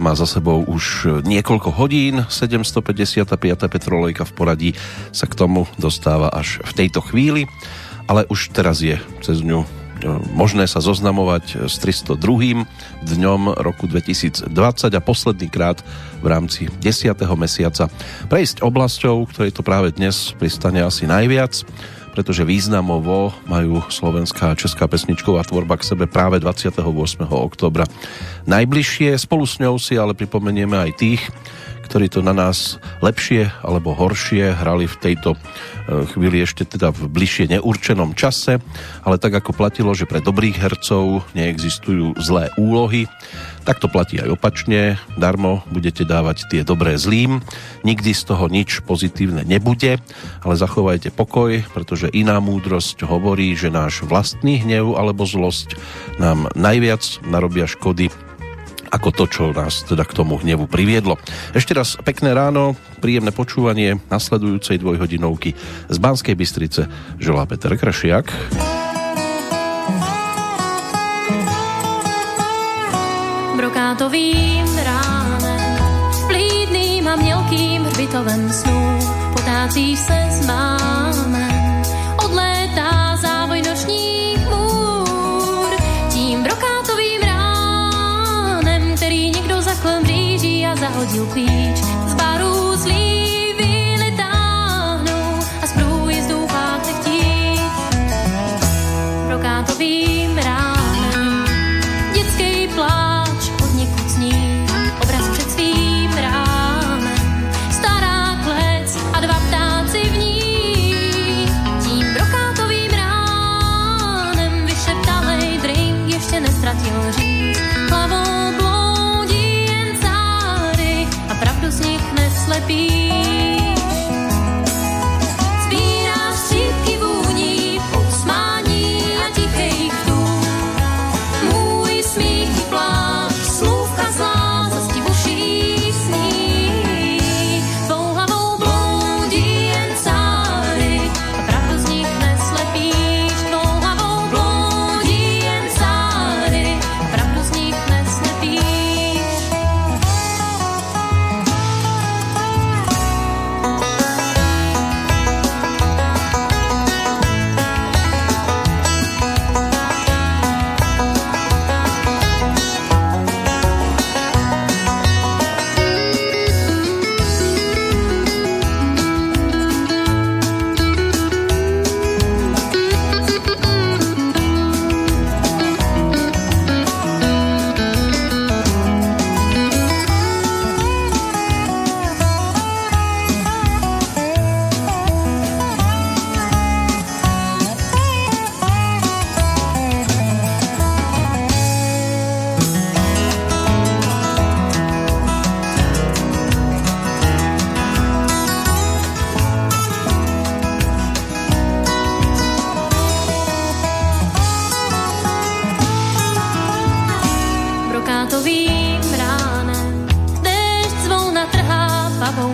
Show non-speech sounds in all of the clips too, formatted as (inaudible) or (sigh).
To má za sebou už niekoľko hodín, 755. petrolejka v poradí sa k tomu dostáva až v tejto chvíli, ale už teraz je cez ňu e, možné sa zoznamovať s 302. dňom roku 2020 a posledný krát v rámci 10. mesiaca prejsť oblasťou, ktorej to práve dnes pristane asi najviac pretože významovo majú slovenská a česká pesničková tvorba k sebe práve 28. oktobra najbližšie. Spolu s ňou si ale pripomenieme aj tých, ktorí to na nás lepšie alebo horšie hrali v tejto e, chvíli ešte teda v bližšie neurčenom čase, ale tak ako platilo, že pre dobrých hercov neexistujú zlé úlohy, tak to platí aj opačne, darmo budete dávať tie dobré zlým, nikdy z toho nič pozitívne nebude, ale zachovajte pokoj, pretože iná múdrosť hovorí, že náš vlastný hnev alebo zlosť nám najviac narobia škody ako to, čo nás teda k tomu hnevu priviedlo. Ešte raz pekné ráno, príjemné počúvanie nasledujúcej dvojhodinovky z Banskej Bystrice želá Peter Krašiak. Brokátovým ránem, plídným a mělkým hřbitovem snů, potácí se s mámem zahodil klíč z baru slívy letáhnou a z průjezdu. Prokátovým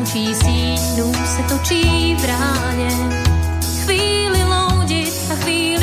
tančí síň, se točí v ráně. Chvíli loudit a chvíli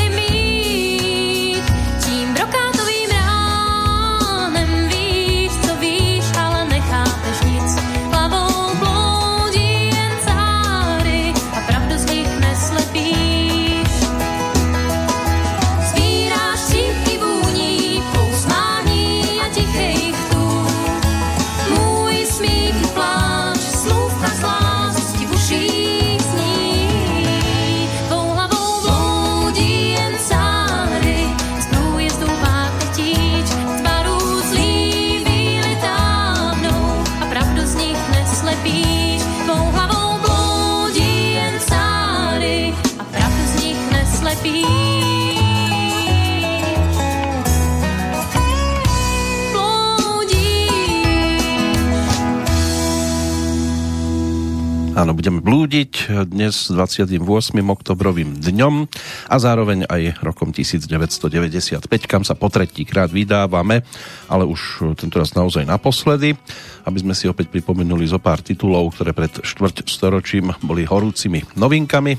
Áno, budeme blúdiť dnes 28. oktobrovým dňom a zároveň aj rokom 1995, kam sa po tretíkrát vydávame, ale už tentoraz naozaj naposledy, aby sme si opäť pripomenuli zo pár titulov, ktoré pred štvrť storočím boli horúcimi novinkami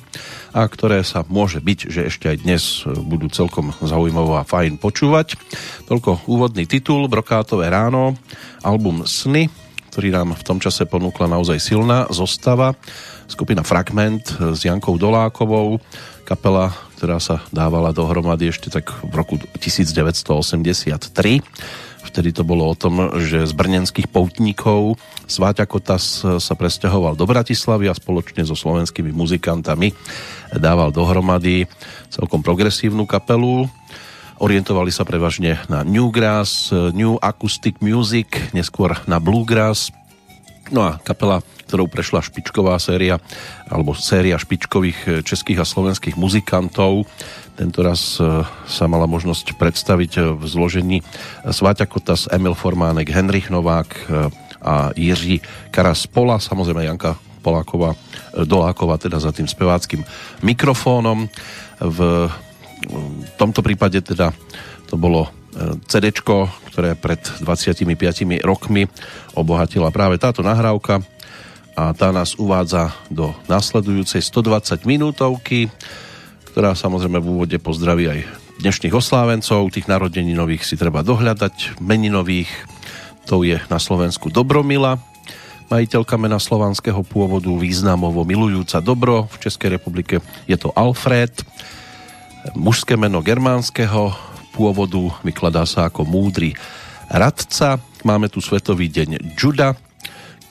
a ktoré sa môže byť, že ešte aj dnes budú celkom zaujímavé a fajn počúvať. Toľko úvodný titul, Brokátové ráno, album Sny, ktorý nám v tom čase ponúkla naozaj silná zostava. Skupina Fragment s Jankou Dolákovou, kapela, ktorá sa dávala dohromady ešte tak v roku 1983. Vtedy to bolo o tom, že z brnenských poutníkov Sváťa Kotas sa presťahoval do Bratislavy a spoločne so slovenskými muzikantami dával dohromady celkom progresívnu kapelu Orientovali sa prevažne na Newgrass, New Acoustic Music, neskôr na Bluegrass. No a kapela, ktorou prešla špičková séria, alebo séria špičkových českých a slovenských muzikantov, tento raz e, sa mala možnosť predstaviť v zložení Sváťa Kotas, Emil Formánek, Henrich Novák a Jiří Karaspola, samozrejme Janka Poláková, Doláková teda za tým speváckým mikrofónom. V v tomto prípade teda to bolo e, CD, ktoré pred 25 rokmi obohatila práve táto nahrávka a tá nás uvádza do nasledujúcej 120 minútovky, ktorá samozrejme v úvode pozdraví aj dnešných oslávencov, tých narodení nových si treba dohľadať, meninových, to je na Slovensku Dobromila, majiteľka mena slovanského pôvodu, významovo milujúca dobro, v Českej republike je to Alfred, mužské meno germánskeho pôvodu, vykladá sa ako múdry radca. Máme tu Svetový deň Juda,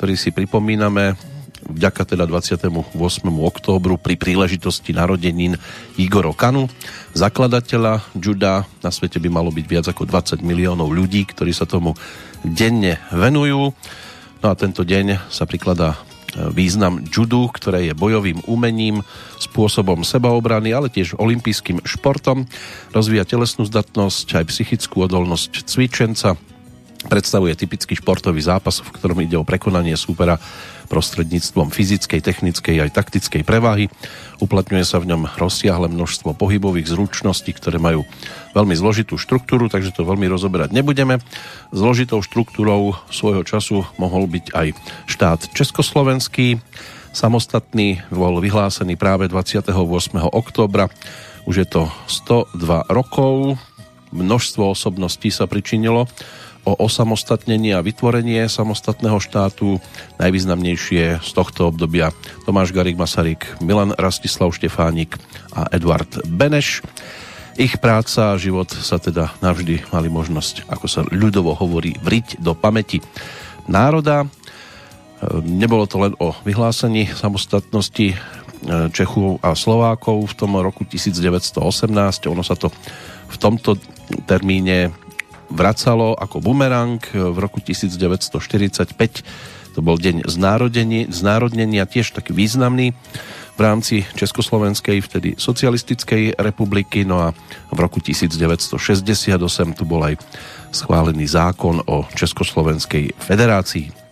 ktorý si pripomíname vďaka teda 28. októbru pri príležitosti narodenín Igoro Kanu, zakladateľa Juda. Na svete by malo byť viac ako 20 miliónov ľudí, ktorí sa tomu denne venujú. No a tento deň sa prikladá význam judu, ktoré je bojovým umením, spôsobom sebaobrany, ale tiež olympijským športom. Rozvíja telesnú zdatnosť, aj psychickú odolnosť cvičenca. Predstavuje typický športový zápas, v ktorom ide o prekonanie súpera prostredníctvom fyzickej, technickej aj taktickej prevahy. Uplatňuje sa v ňom rozsiahle množstvo pohybových zručností, ktoré majú veľmi zložitú štruktúru, takže to veľmi rozoberať nebudeme. Zložitou štruktúrou svojho času mohol byť aj štát Československý. Samostatný bol vyhlásený práve 28. októbra. Už je to 102 rokov. Množstvo osobností sa pričinilo o osamostatnenie a vytvorenie samostatného štátu. Najvýznamnejšie z tohto obdobia Tomáš Garik Masaryk, Milan Rastislav Štefánik a Eduard Beneš. Ich práca a život sa teda navždy mali možnosť, ako sa ľudovo hovorí, vriť do pamäti národa. Nebolo to len o vyhlásení samostatnosti Čechov a Slovákov v tom roku 1918. Ono sa to v tomto termíne vracalo ako bumerang v roku 1945. To bol deň znárodnenia, tiež taký významný v rámci Československej, vtedy socialistickej republiky. No a v roku 1968 tu bol aj schválený zákon o Československej federácii.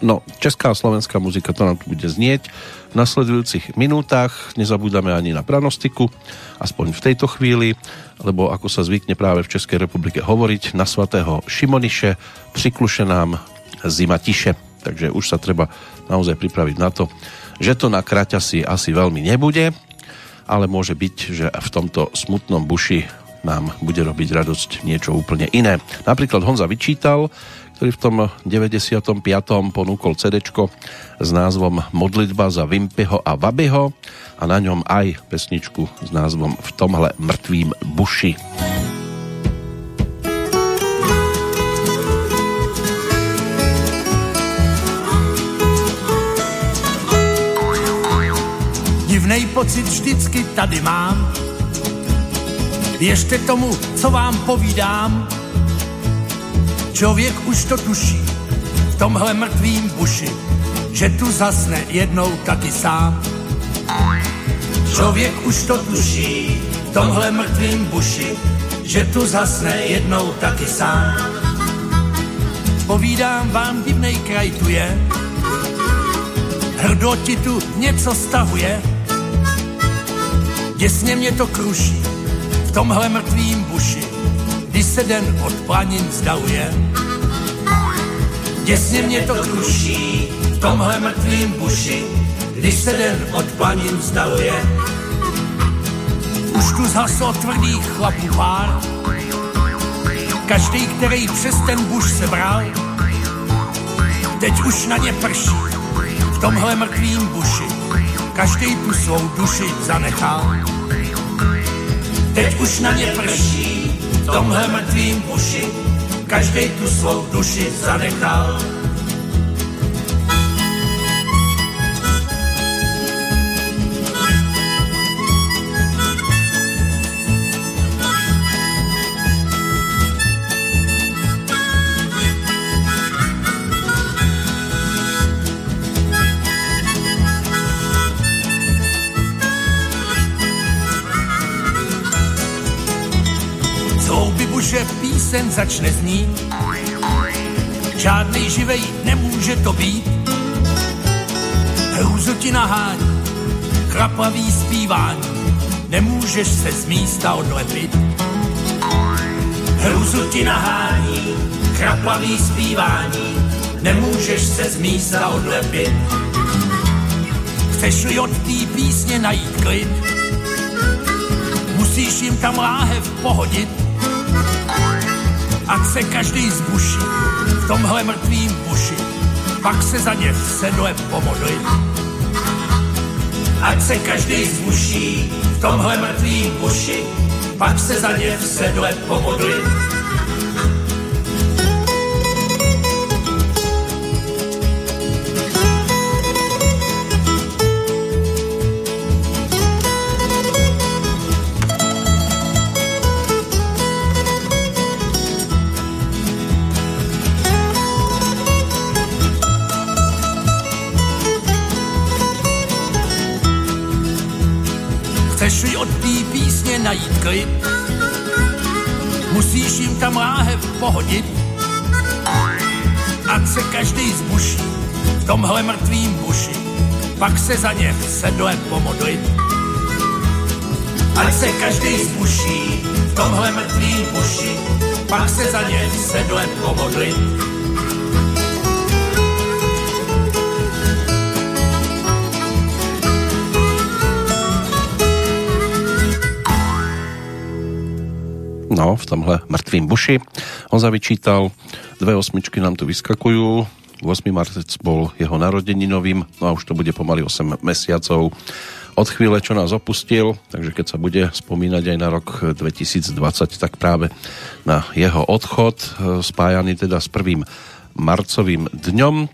No, česká a slovenská muzika, to nám tu bude znieť v nasledujúcich minútach. Nezabúdame ani na pranostiku, aspoň v tejto chvíli lebo ako sa zvykne práve v Českej republike hovoriť, na svatého Šimoniše prikluše nám zima tiše. Takže už sa treba naozaj pripraviť na to, že to na kraťasi asi veľmi nebude, ale môže byť, že v tomto smutnom buši nám bude robiť radosť niečo úplne iné. Napríklad Honza vyčítal, ktorý v tom 95. ponúkol CD s názvom Modlitba za Vimpiho a Vabyho a na ňom aj pesničku s názvom V tomhle mŕtvým buši. Divnej pocit vždycky tady mám, Věřte tomu, co vám povídám, Člověk už to tuší v tomhle mrtvým buši, že tu zasne jednou taky sám. Člověk už to tuší v tomhle mrtvým buši, že tu zasne jednou taky sám. Povídám vám, divnej kraj tu je, Hrdo ti tu něco stahuje, děsně mě to kruší v tomhle mrtvým buši, když se den od planin vzdaluje. Děsně mě to kruší v tomhle mrtvým buši, když se den od planin vzdaluje. Už tu zhaslo tvrdých chlapů pár, každý, který přes ten buš se bral, teď už na ně prší v tomhle mrtvým buši, každý tu svou duši zanechal. Teď už na ně prší tomhle mrtvým buši, každý tu svou duši zanechal. Že písen začne znít. Žádný živej nemůže to být. Hrůzu ti nahání, chrapavý zpívání, nemůžeš se z místa odlepit. Hrůzu ti nahání, chrapavý zpívání, nemůžeš se z místa odlepit. Chceš-li od té písně najít klid, musíš jim tam láhev pohodit, ať se každý zbuší v tomhle mrtvým buši, pak se za ně v sedle pomodlit. Ať se každý zbuší v tomhle mrtvým buši, pak se za ně v sedle pomodlit. Najít klid, musíš jim tam láhev pohodit, ať se každý zbuší v tomhle mrtvým buši, pak se za ně sedle pomodlit. Ať se každý zbuší v tomhle mrtvým buši, pak se za ně sedle pomodlit. No, v tomhle mŕtvým buši. On zavyčítal, dve osmičky nám tu vyskakujú, 8. marec bol jeho narodeninovým, no a už to bude pomaly 8 mesiacov od chvíle, čo nás opustil, takže keď sa bude spomínať aj na rok 2020, tak práve na jeho odchod, e, spájaný teda s prvým marcovým dňom.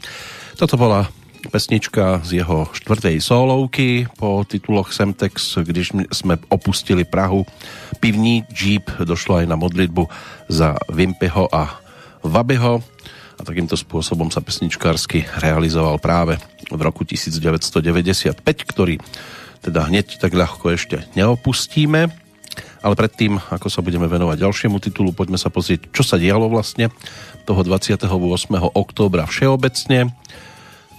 Toto bola pesnička z jeho štvrtej solovky po tituloch Semtex, když sme opustili Prahu. Pivní Jeep došlo aj na modlitbu za Vimpeho a Vabeho a takýmto spôsobom sa pesničkársky realizoval práve v roku 1995, ktorý teda hneď tak ľahko ešte neopustíme. Ale predtým, ako sa budeme venovať ďalšiemu titulu, poďme sa pozrieť, čo sa dialo vlastne toho 28. októbra všeobecne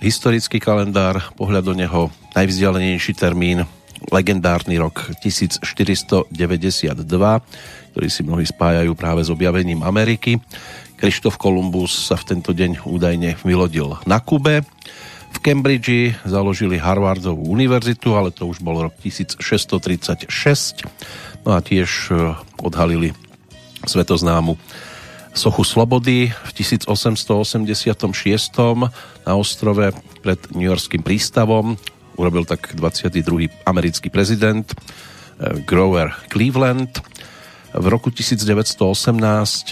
historický kalendár, pohľad do neho, najvzdialenejší termín, legendárny rok 1492, ktorý si mnohí spájajú práve s objavením Ameriky. Krištof Kolumbus sa v tento deň údajne vylodil na Kube. V Cambridge založili Harvardovú univerzitu, ale to už bol rok 1636. No a tiež eh, odhalili svetoznámu sochu Slobody v 1886 na ostrove pred New Yorkským prístavom. Urobil tak 22. americký prezident eh, Grover Cleveland. V roku 1918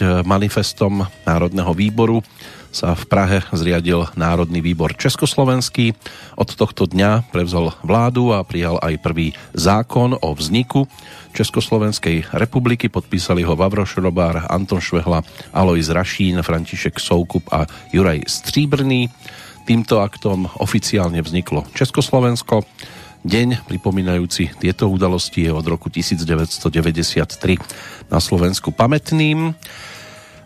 eh, manifestom Národného výboru sa v Prahe zriadil Národný výbor Československý. Od tohto dňa prevzal vládu a prijal aj prvý zákon o vzniku Československej republiky. Podpísali ho Vavro Šrobár, Anton Švehla, Alois Rašín, František Soukup a Juraj Stříbrný. Týmto aktom oficiálne vzniklo Československo. Deň pripomínajúci tieto udalosti je od roku 1993 na Slovensku pamätným.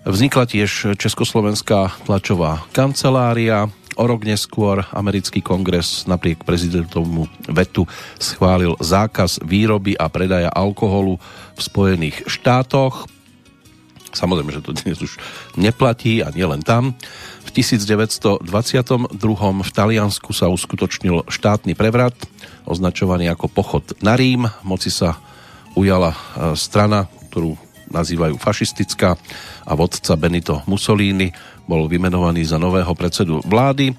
Vznikla tiež Československá tlačová kancelária, O rok neskôr americký kongres napriek prezidentovmu vetu schválil zákaz výroby a predaja alkoholu v Spojených štátoch. Samozrejme, že to dnes už neplatí a nie len tam. V 1922 v Taliansku sa uskutočnil štátny prevrat, označovaný ako pochod na Rím. Moci sa ujala e, strana, ktorú nazývajú fašistická a vodca Benito Mussolini bol vymenovaný za nového predsedu vlády.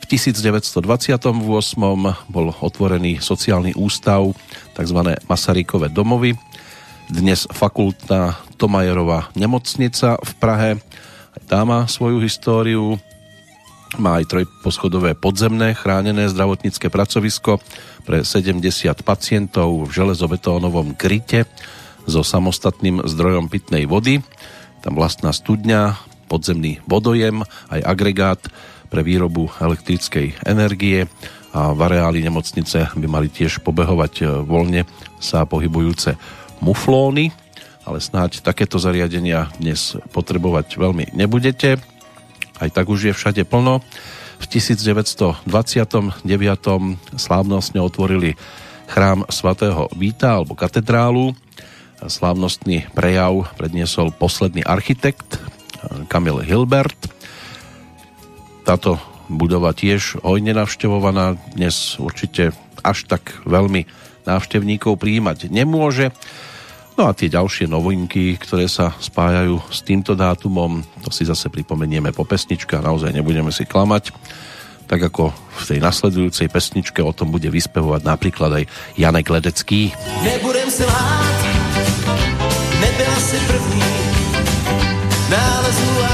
V 1928 bol otvorený sociálny ústav, tzv. Masarykové domovy, dnes fakultná Tomajerová nemocnica v Prahe. Aj tá má svoju históriu. Má aj trojposchodové podzemné chránené zdravotnícke pracovisko pre 70 pacientov v železobetónovom kryte so samostatným zdrojom pitnej vody. Tam vlastná studňa, podzemný vodojem, aj agregát pre výrobu elektrickej energie a v areáli nemocnice by mali tiež pobehovať e, voľne sa pohybujúce muflóny, ale snáď takéto zariadenia dnes potrebovať veľmi nebudete. Aj tak už je všade plno. V 1929. slávnostne otvorili chrám svatého Víta alebo katedrálu slávnostný prejav predniesol posledný architekt Kamil Hilbert. Táto budova tiež hojne navštevovaná, dnes určite až tak veľmi návštevníkov prijímať nemôže. No a tie ďalšie novinky, ktoré sa spájajú s týmto dátumom, to si zase pripomenieme po pesničke a naozaj nebudeme si klamať. Tak ako v tej nasledujúcej pesničke o tom bude vyspevovať napríklad aj Janek Ledecký. Nebudem lát, nebyla si první. Nálezů a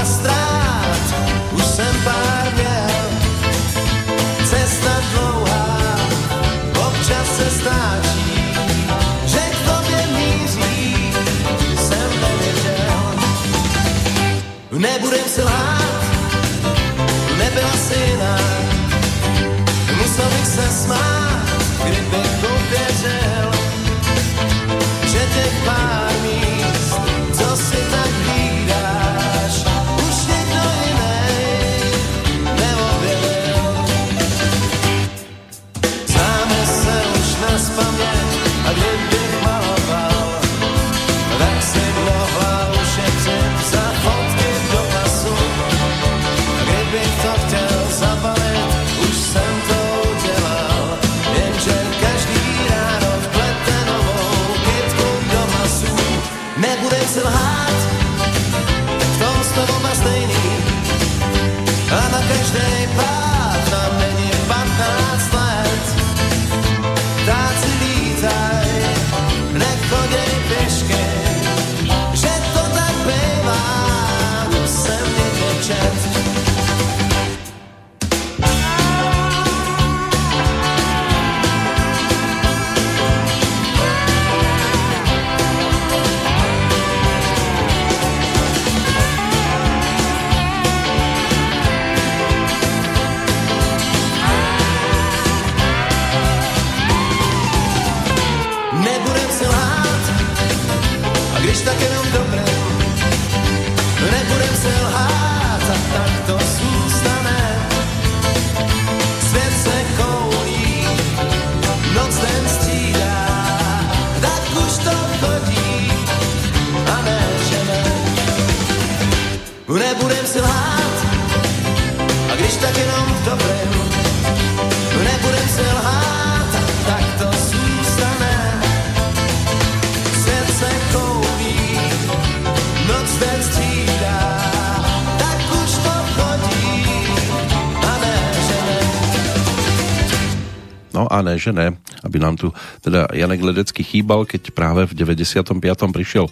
ne, že ne, aby nám tu teda Janek Ledecký chýbal, keď práve v 95. prišiel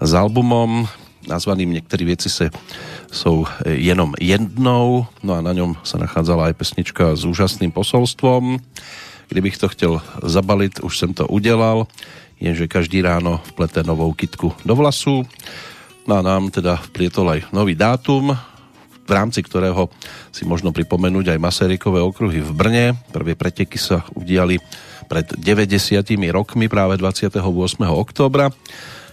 s albumom nazvaným Niektorí věci se jsou jenom jednou, no a na ňom sa nachádzala aj pesnička s úžasným posolstvom. Kdybych to chtěl zabalit, už jsem to udělal, jenže každý ráno vplete novou kitku do vlasu. No a nám teda vplietol aj nový dátum, v rámci ktorého si možno pripomenúť aj Masarykové okruhy v Brne. Prvé preteky sa udiali pred 90 rokmi, práve 28. októbra.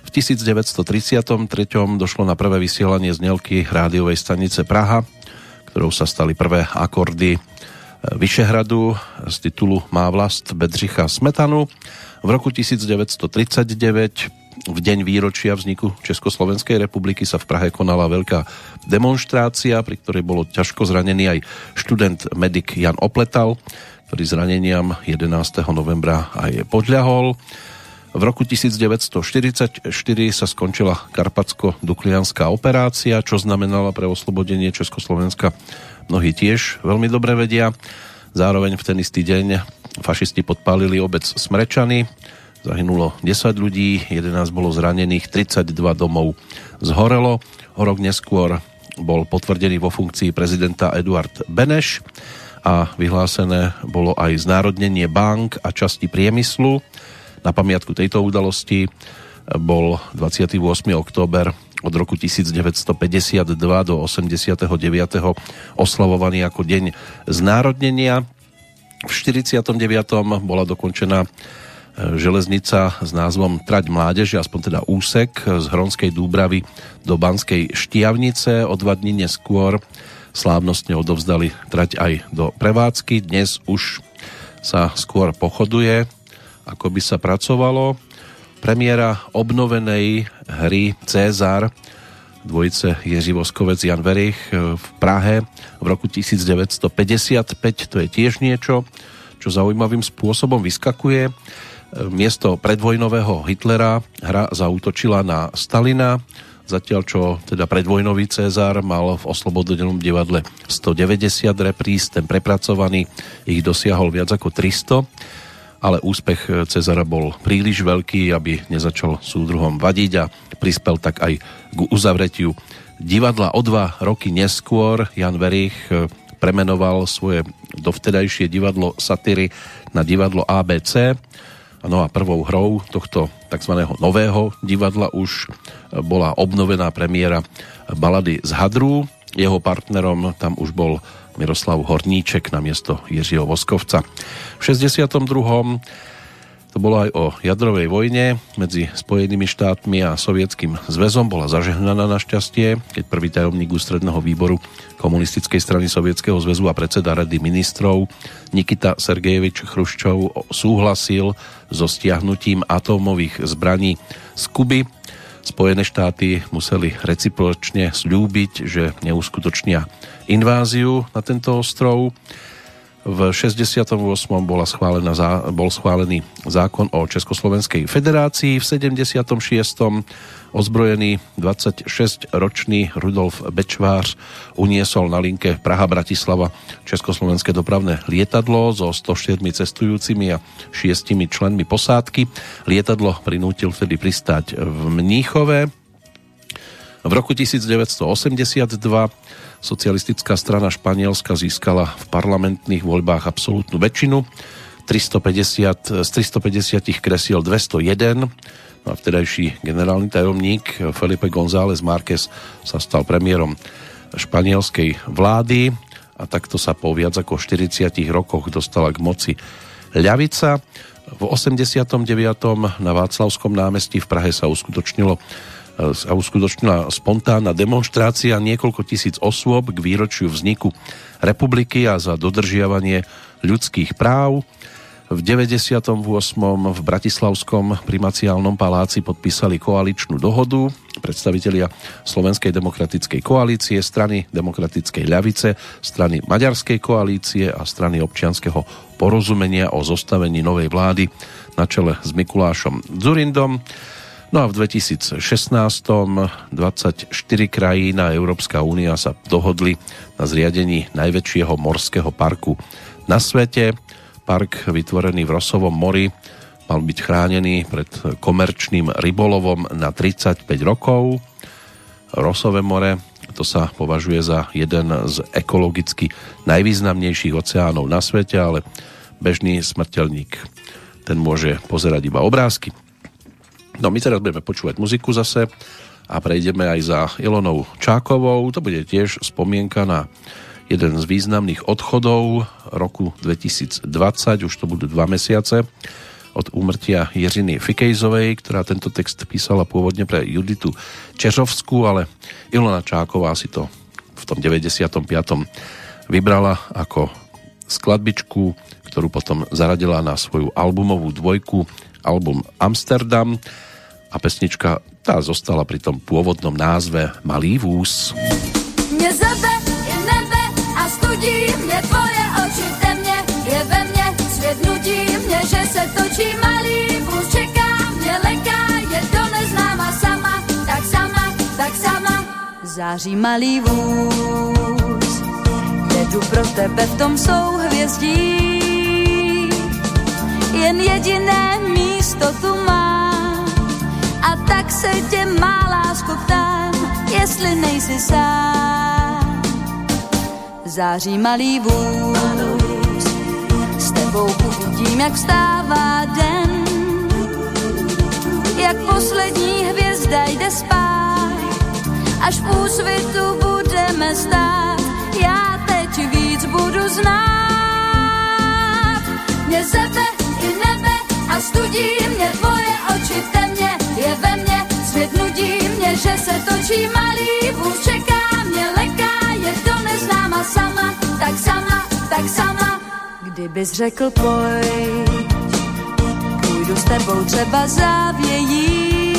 V 1933 došlo na prvé vysielanie z Nelky rádiovej stanice Praha, ktorou sa stali prvé akordy Vyšehradu z titulu Má vlast Bedřicha Smetanu. V roku 1939 v deň výročia vzniku Československej republiky sa v Prahe konala veľká demonstrácia, pri ktorej bolo ťažko zranený aj študent medik Jan Opletal, ktorý zraneniam 11. novembra aj podľahol. V roku 1944 sa skončila karpatsko-duklianská operácia, čo znamenala pre oslobodenie Československa mnohí tiež veľmi dobre vedia. Zároveň v ten istý deň fašisti podpálili obec Smrečany, zahynulo 10 ľudí, 11 bolo zranených, 32 domov zhorelo. O rok neskôr bol potvrdený vo funkcii prezidenta Eduard Beneš a vyhlásené bolo aj znárodnenie bank a časti priemyslu. Na pamiatku tejto udalosti bol 28. október od roku 1952 do 89. oslavovaný ako deň znárodnenia. V 49. bola dokončená e, železnica s názvom Trať mládeže, aspoň teda úsek z Hronskej Dúbravy do Banskej Štiavnice. O dva dní neskôr slávnostne odovzdali trať aj do prevádzky. Dnes už sa skôr pochoduje ako by sa pracovalo. Premiéra obnovenej hry Cezar dvojice Jiří Voskovec, Jan Verich v Prahe v roku 1955. To je tiež niečo, čo zaujímavým spôsobom vyskakuje. Miesto predvojnového Hitlera hra zautočila na Stalina, zatiaľ čo teda predvojnový Cezar mal v oslobodenom divadle 190 repríz, ten prepracovaný ich dosiahol viac ako 300 ale úspech Cezara bol príliš veľký, aby nezačal súdruhom vadiť a prispel tak aj k uzavretiu divadla. O dva roky neskôr Jan Verich eh, premenoval svoje dovtedajšie divadlo satyry na divadlo ABC. No a prvou hrou tohto tzv. nového divadla už eh, bola obnovená premiéra balady z Hadru. Jeho partnerom tam už bol Miroslav Horníček na miesto Jiřího Voskovca. V 62. To bolo aj o jadrovej vojne medzi Spojenými štátmi a Sovietským zväzom. Bola zažehnaná našťastie, keď prvý tajomník ústredného výboru komunistickej strany Sovietskeho zväzu a predseda rady ministrov Nikita Sergejevič Chruščov súhlasil so stiahnutím atómových zbraní z Kuby Spojené štáty museli recipročne slúbiť, že neuskutočnia inváziu na tento ostrov. V 68. Bola schválená, bol schválený zákon o Československej federácii. V 76 ozbrojený 26-ročný Rudolf Bečvář uniesol na linke Praha-Bratislava Československé dopravné lietadlo so 104 cestujúcimi a 6 členmi posádky. Lietadlo prinútil vtedy pristáť v Mníchove. V roku 1982 socialistická strana Španielska získala v parlamentných voľbách absolútnu väčšinu. 350, z 350 kresiel 201 No a vtedajší generálny tajomník Felipe González Márquez sa stal premiérom španielskej vlády a takto sa po viac ako 40 rokoch dostala k moci ľavica. V 89. na Václavskom námestí v Prahe sa uskutočnilo sa uskutočnila spontánna demonstrácia niekoľko tisíc osôb k výročiu vzniku republiky a za dodržiavanie ľudských práv. V 98. v Bratislavskom primaciálnom paláci podpísali koaličnú dohodu predstavitelia Slovenskej demokratickej koalície, strany demokratickej ľavice, strany Maďarskej koalície a strany občianského porozumenia o zostavení novej vlády na čele s Mikulášom Zurindom. No a v 2016 24 krajín a Európska únia sa dohodli na zriadení najväčšieho morského parku na svete. Park vytvorený v Rosovom mori mal byť chránený pred komerčným rybolovom na 35 rokov. Rosové more to sa považuje za jeden z ekologicky najvýznamnejších oceánov na svete, ale bežný smrteľník ten môže pozerať iba obrázky. No my teraz budeme počúvať muziku zase a prejdeme aj za Ilonou Čákovou. To bude tiež spomienka na jeden z významných odchodov roku 2020, už to budú dva mesiace od úmrtia Jiřiny Fikejzovej, ktorá tento text písala pôvodne pre Juditu Čeřovskú, ale Ilona Čáková si to v tom 95. vybrala ako skladbičku, ktorú potom zaradila na svoju albumovú dvojku, album Amsterdam a pesnička tá zostala pri tom pôvodnom názve Malý vús. Mne zebe je nebe a studí mne tvoje oči v temne, je ve mne, svět nudí mne, že se točí malý vús, čeká mne leká, je to neznáma sama, tak sama, tak sama. Září malý vůz, jedu pro tebe, v tom jsou hvězdí, jen jediné místo tu mám a tak se tě má lásku ptám, jestli nejsi sám. Září malý vůz, s tebou uvidím, jak vstává den, jak poslední hvězda jde spát, až v úsvitu budeme stát, já teď víc budu znát. Mě sebe i nebe a studí mě tvoje oči v temně, je ve mně, svět nudí mě, že se točí malý vůz, čeká mě leká, je to neznáma sama, tak sama, tak sama. Kdybys řekl pojď, půjdu s tebou třeba závějí,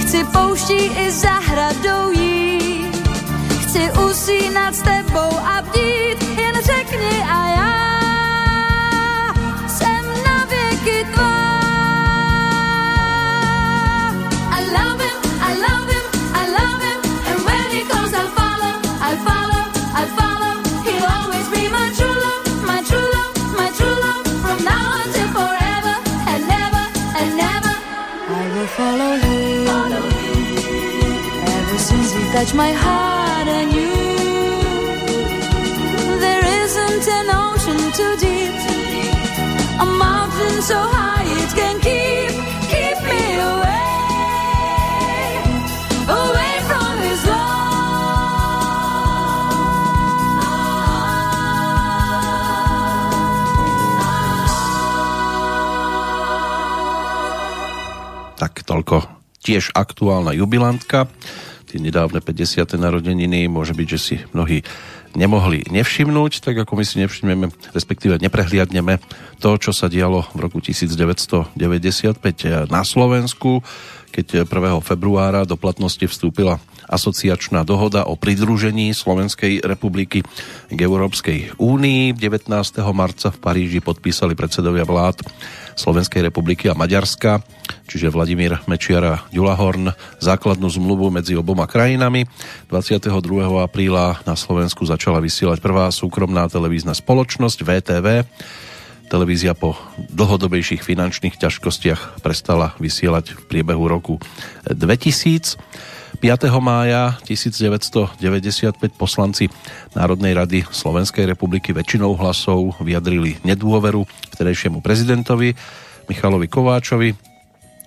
chci pouští i zahradou jít, chci usínat s tebou a bdít, jen řekni a touched my heart and you. There isn't an ocean too deep, a mountain so high it can keep, keep me away, Tak toľko tiež aktuálna jubilantka. Tie nedávne 50. narodeniny môže byť, že si mnohí nemohli nevšimnúť, tak ako my si nevšimneme, respektíve neprehliadneme to, čo sa dialo v roku 1995 na Slovensku, keď 1. februára do platnosti vstúpila asociačná dohoda o pridružení Slovenskej republiky k Európskej únii. 19. marca v Paríži podpísali predsedovia vlád Slovenskej republiky a Maďarska, čiže Vladimír Mečiar a Ďulahorn, základnú zmluvu medzi oboma krajinami. 22. apríla na Slovensku začala vysielať prvá súkromná televízna spoločnosť VTV. Televízia po dlhodobejších finančných ťažkostiach prestala vysielať v priebehu roku 2000. 5. mája 1995 poslanci Národnej rady Slovenskej republiky väčšinou hlasov vyjadrili nedôveru vtedajšiemu prezidentovi Michalovi Kováčovi.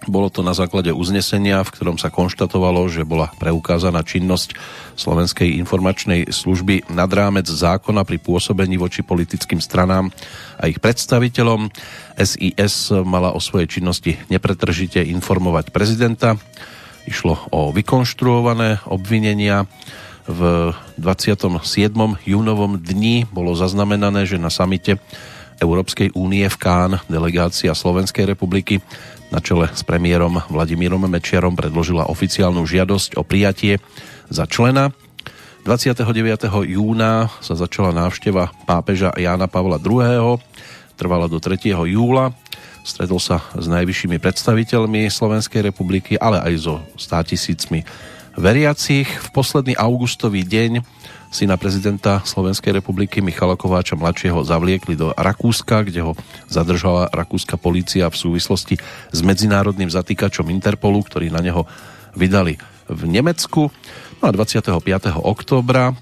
Bolo to na základe uznesenia, v ktorom sa konštatovalo, že bola preukázaná činnosť Slovenskej informačnej služby nad rámec zákona pri pôsobení voči politickým stranám a ich predstaviteľom. SIS mala o svojej činnosti nepretržite informovať prezidenta Išlo o vykonštruované obvinenia. V 27. júnovom dni bolo zaznamenané, že na samite Európskej únie v Kán delegácia Slovenskej republiky na čele s premiérom Vladimírom Mečiarom predložila oficiálnu žiadosť o prijatie za člena. 29. júna sa začala návšteva pápeža Jána Pavla II. Trvala do 3. júla Stretol sa s najvyššími predstaviteľmi Slovenskej republiky, ale aj so 100 tisícmi veriacich. V posledný augustový deň si na prezidenta Slovenskej republiky Michala Kováča mladšieho zavliekli do Rakúska, kde ho zadržala rakúska polícia v súvislosti s medzinárodným zatýkačom Interpolu, ktorý na neho vydali v Nemecku. No a 25. októbra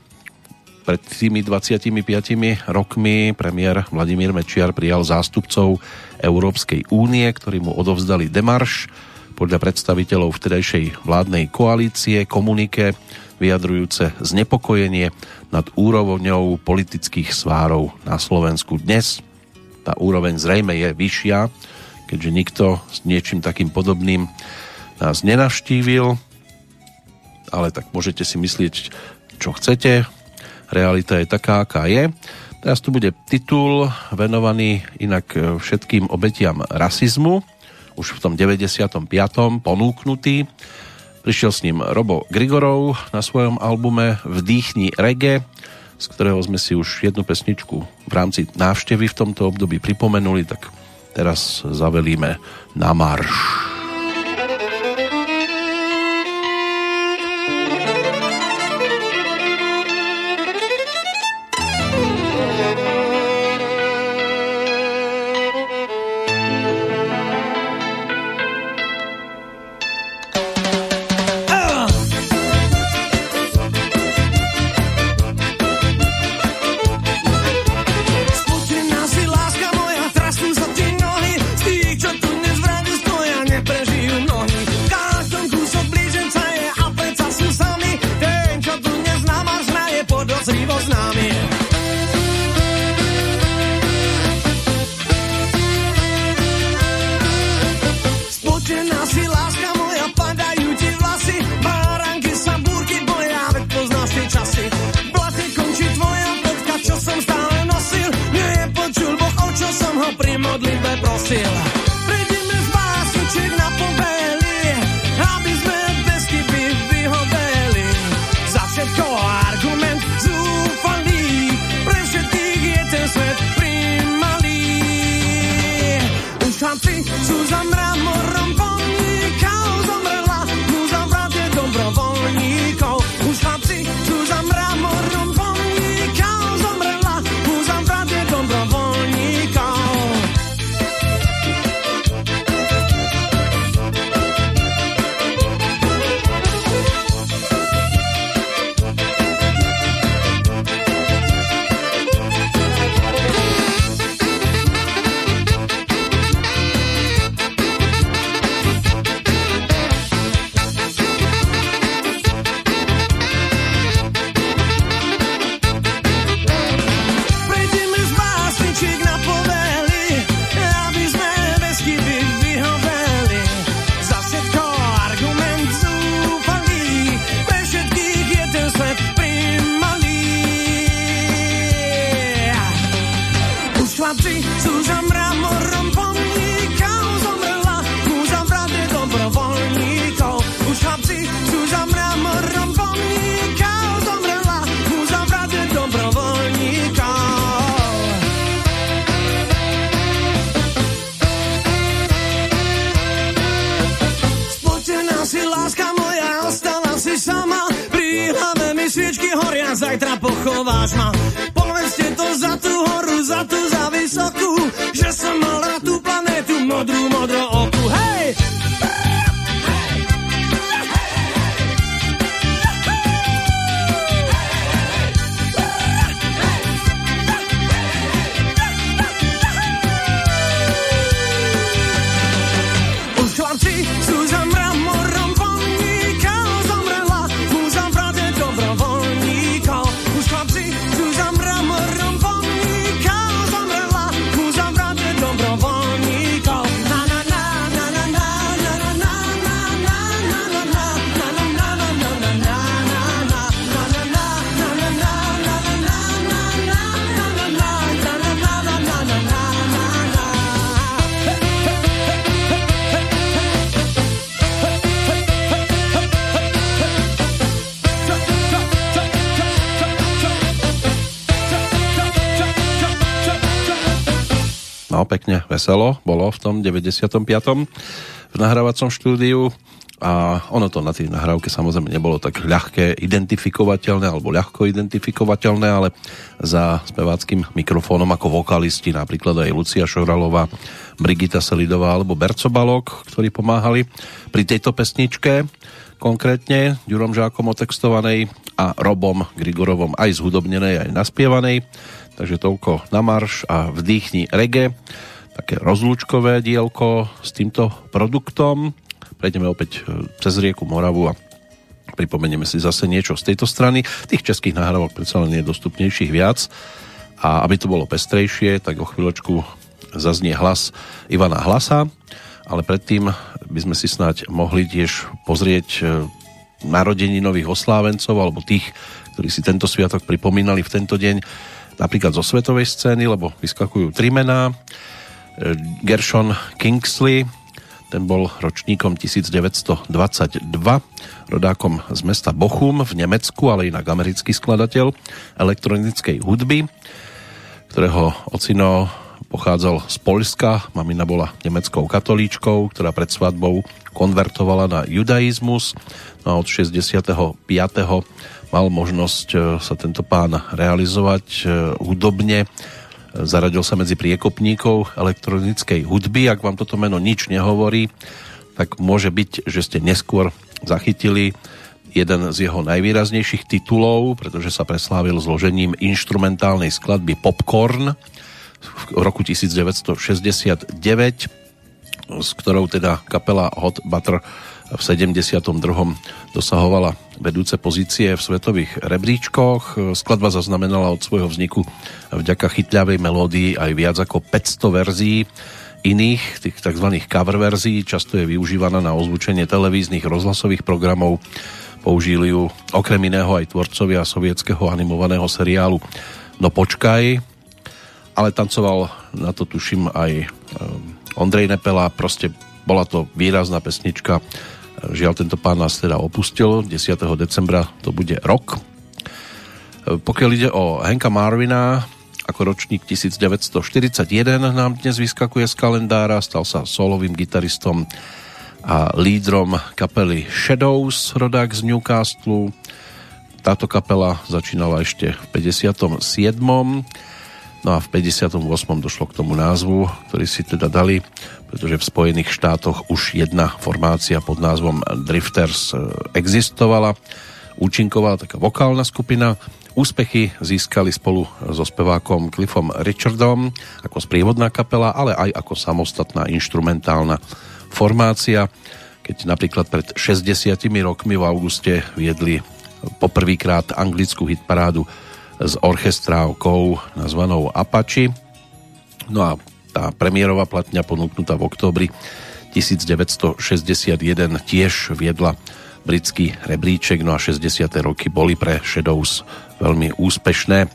pred tými 25 rokmi premiér Vladimír Mečiar prijal zástupcov Európskej únie, ktorí mu odovzdali demarš podľa predstaviteľov vtedajšej vládnej koalície komunike vyjadrujúce znepokojenie nad úrovňou politických svárov na Slovensku. Dnes tá úroveň zrejme je vyššia, keďže nikto s niečím takým podobným nás nenavštívil, ale tak môžete si myslieť, čo chcete. Realita je taká, aká je. Teraz tu bude titul venovaný inak všetkým obetiam rasizmu. Už v tom 95. ponúknutý. Prišiel s ním Robo Grigorov na svojom albume Vdýchni reggae, z ktorého sme si už jednu pesničku v rámci návštevy v tomto období pripomenuli, tak teraz zavelíme na marš. Veselo bolo v tom 95. v nahrávacom štúdiu a ono to na tej nahrávke samozrejme nebolo tak ľahké identifikovateľné alebo ľahko identifikovateľné, ale za speváckým mikrofónom ako vokalisti napríklad aj Lucia Šoralová, Brigita Selidová alebo Berco Balok, ktorí pomáhali pri tejto pesničke konkrétne Ďurom Žákom otextovanej a Robom Grigorovom aj zhudobnenej, aj naspievanej. Takže toľko na marš a vdýchni reggae také rozlúčkové dielko s týmto produktom. Prejdeme opäť e, cez rieku Moravu a pripomenieme si zase niečo z tejto strany. Tých českých nahrávok predsa len je dostupnejších viac a aby to bolo pestrejšie, tak o chvíľočku zaznie hlas Ivana Hlasa, ale predtým by sme si snáď mohli tiež pozrieť e, narodení nových oslávencov alebo tých, ktorí si tento sviatok pripomínali v tento deň napríklad zo svetovej scény, lebo vyskakujú tri mená. Gershon Kingsley, ten bol ročníkom 1922, rodákom z mesta Bochum v Nemecku, ale inak americký skladateľ elektronickej hudby, ktorého ocino pochádzal z Polska, mamina bola nemeckou katolíčkou, ktorá pred svadbou konvertovala na judaizmus no a od 65. mal možnosť e, sa tento pán realizovať e, hudobne zaradil sa medzi priekopníkov elektronickej hudby. Ak vám toto meno nič nehovorí, tak môže byť, že ste neskôr zachytili jeden z jeho najvýraznejších titulov, pretože sa preslávil zložením instrumentálnej skladby Popcorn v roku 1969, s ktorou teda kapela Hot Butter v 72. dosahovala vedúce pozície v svetových rebríčkoch. Skladba zaznamenala od svojho vzniku vďaka chytľavej melódii aj viac ako 500 verzií iných, tých tzv. cover verzií. Často je využívaná na ozvučenie televíznych rozhlasových programov. Použili ju okrem iného aj tvorcovia sovietského animovaného seriálu No počkaj, ale tancoval na to tuším aj eh, Ondrej Nepela, proste bola to výrazná pesnička Žiaľ, tento pán nás teda opustil. 10. decembra to bude rok. Pokiaľ ide o Henka Marvina, ako ročník 1941 nám dnes vyskakuje z kalendára, stal sa solovým gitaristom a lídrom kapely Shadows, rodák z Newcastle. Táto kapela začínala ešte v 57. No a v 58. došlo k tomu názvu, ktorý si teda dali pretože v Spojených štátoch už jedna formácia pod názvom Drifters e, existovala. Účinkovala taká vokálna skupina. Úspechy získali spolu so spevákom Cliffom Richardom ako sprievodná kapela, ale aj ako samostatná instrumentálna formácia. Keď napríklad pred 60 rokmi v auguste viedli poprvýkrát anglickú hitparádu s orchestrávkou nazvanou Apache. No a tá premiérová platňa ponúknutá v októbri 1961 tiež viedla britský rebríček, no a 60. roky boli pre Shadows veľmi úspešné.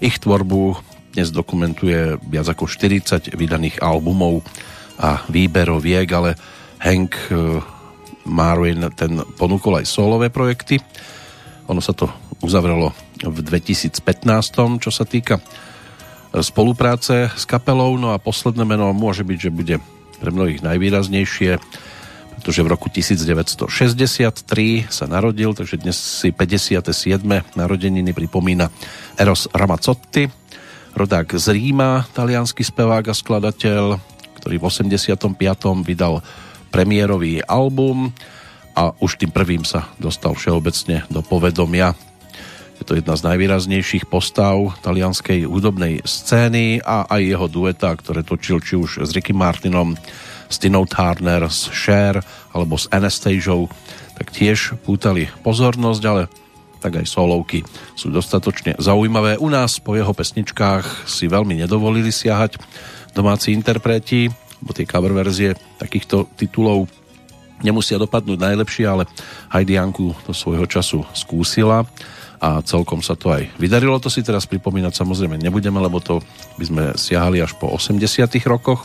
Ich tvorbu dnes dokumentuje viac ako 40 vydaných albumov a výberoviek, ale Hank eh, Marvin ten ponúkol aj solové projekty. Ono sa to uzavrelo v 2015, čo sa týka spolupráce s kapelou. No a posledné meno môže byť, že bude pre mnohých najvýraznejšie, pretože v roku 1963 sa narodil, takže dnes si 57. narodeniny pripomína Eros Ramazzotti, rodák z Ríma, talianský spevák a skladateľ, ktorý v 85. vydal premiérový album a už tým prvým sa dostal všeobecne do povedomia je to jedna z najvýraznejších postav talianskej hudobnej scény a aj jeho dueta, ktoré točil či už s Ricky Martinom, s Tinou Turner, s Cher alebo s Anastasiou, tak tiež pútali pozornosť, ale tak aj solovky sú dostatočne zaujímavé. U nás po jeho pesničkách si veľmi nedovolili siahať domáci interpreti, bo tie cover verzie takýchto titulov nemusia dopadnúť najlepšie, ale Heidi Janku to svojho času skúsila a celkom sa to aj vydarilo. To si teraz pripomínať samozrejme nebudeme, lebo to by sme siahali až po 80 rokoch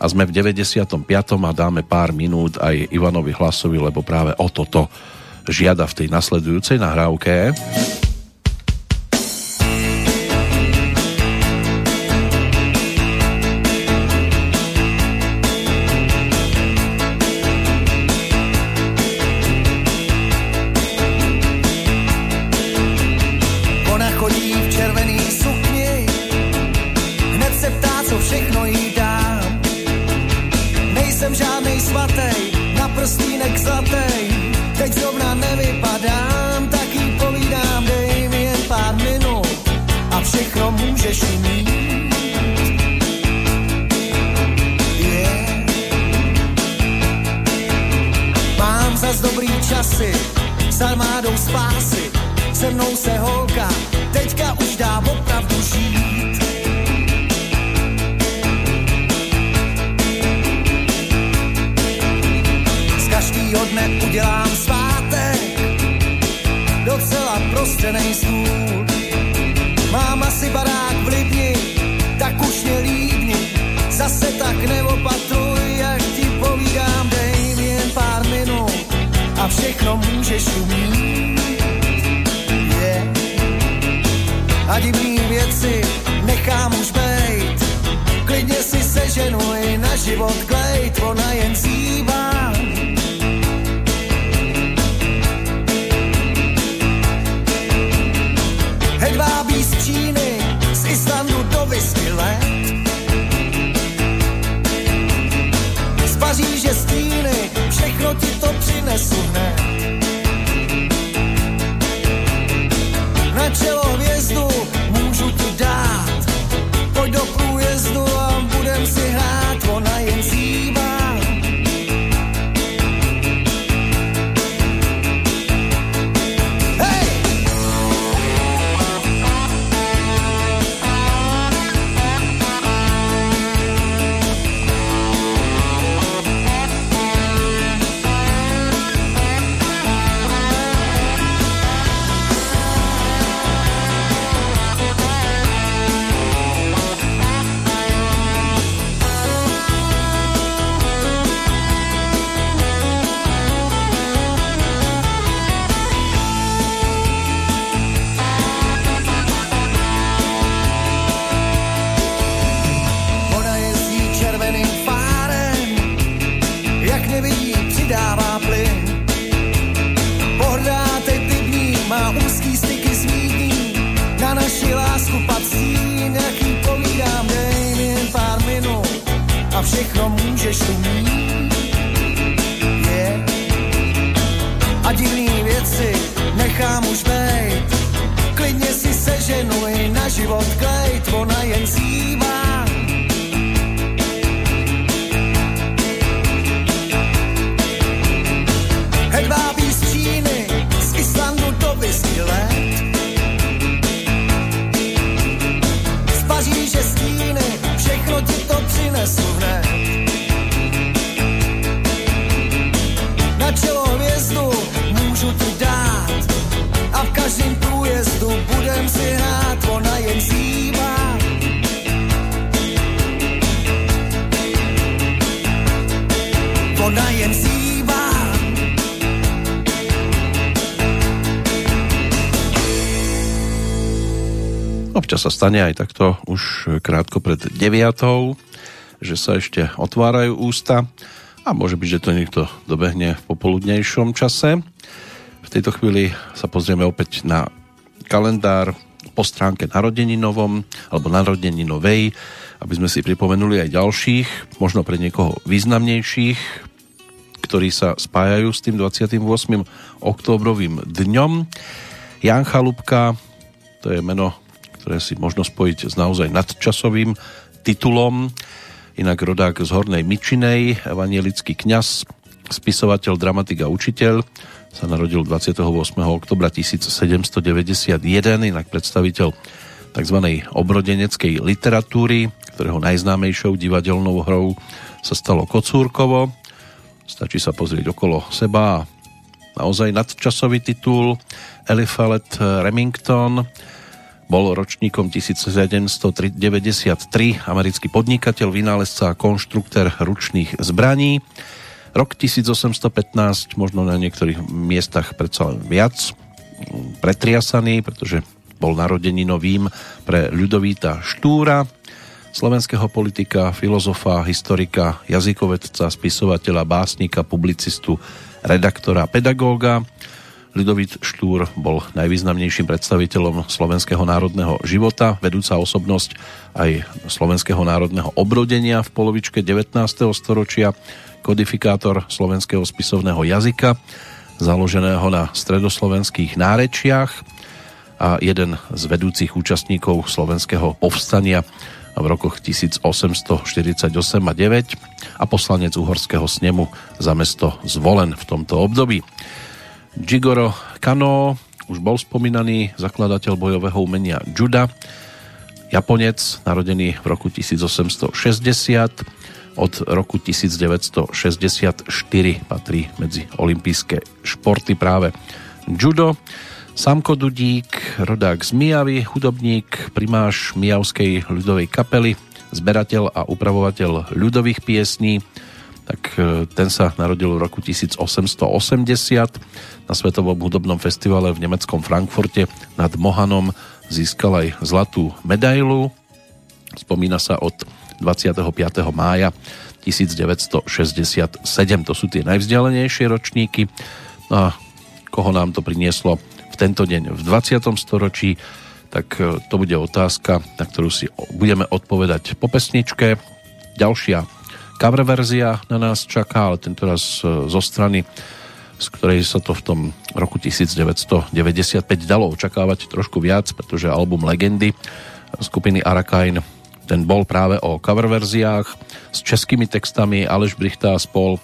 a sme v 95. a dáme pár minút aj Ivanovi Hlasovi, lebo práve o toto žiada v tej nasledujúcej nahrávke. Občas sa stane aj takto už krátko pred 9, že sa ešte otvárajú ústa a môže byť, že to niekto dobehne v popoludnejšom čase. V tejto chvíli sa pozrieme opäť na kalendár po stránke narodeninovom alebo narodeninovej, aby sme si pripomenuli aj ďalších, možno pre niekoho významnejších, ktorí sa spájajú s tým 28. októbrovým dňom. Jan Chalúbka, to je meno, ktoré si možno spojiť s naozaj nadčasovým titulom. Inak rodák z Hornej Mičinej, evanielický kňaz, spisovateľ, dramatik a učiteľ, sa narodil 28. oktobra 1791, inak predstaviteľ tzv. obrodeneckej literatúry, ktorého najznámejšou divadelnou hrou sa stalo Kocúrkovo. Stačí sa pozrieť okolo seba naozaj nadčasový titul Eliphalet Remington bol ročníkom 1793, americký podnikateľ, vynálezca a konštruktor ručných zbraní. Rok 1815, možno na niektorých miestach predsa viac pretriasaný, pretože bol narodeninovým pre Ľudovíta Štúra, slovenského politika, filozofa, historika, jazykovedca, spisovateľa, básnika, publicistu, redaktora, pedagóga. Ľudovít Štúr bol najvýznamnejším predstaviteľom slovenského národného života, vedúca osobnosť aj slovenského národného obrodenia v polovičke 19. storočia, kodifikátor slovenského spisovného jazyka, založeného na stredoslovenských nárečiach a jeden z vedúcich účastníkov slovenského povstania v rokoch 1848 a 9 a poslanec uhorského snemu za mesto Zvolen v tomto období. Gigoro Kano, už bol spomínaný zakladateľ bojového umenia juda, Japonec, narodený v roku 1860, od roku 1964 patrí medzi olympijské športy práve judo. Samko Dudík, rodák z Mijavy, hudobník, primáš Mijavskej ľudovej kapely, zberateľ a upravovateľ ľudových piesní, tak e, ten sa narodil v roku 1880 na Svetovom hudobnom festivale v nemeckom Frankfurte nad Mohanom získal aj zlatú medailu. Spomína sa od 25. mája 1967. To sú tie najvzdialenejšie ročníky. No a koho nám to prinieslo v tento deň v 20. storočí, tak e, to bude otázka, na ktorú si budeme odpovedať po pesničke. Ďalšia cover verzia na nás čaká, ale tento raz e, zo strany z ktorej sa to v tom roku 1995 dalo očakávať trošku viac, pretože album Legendy skupiny Arakain ten bol práve o cover verziách s českými textami Aleš Brichta a spol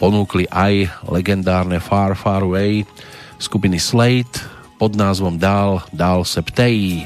ponúkli aj legendárne Far Far Away skupiny Slate pod názvom Dál, Dál se ptejí.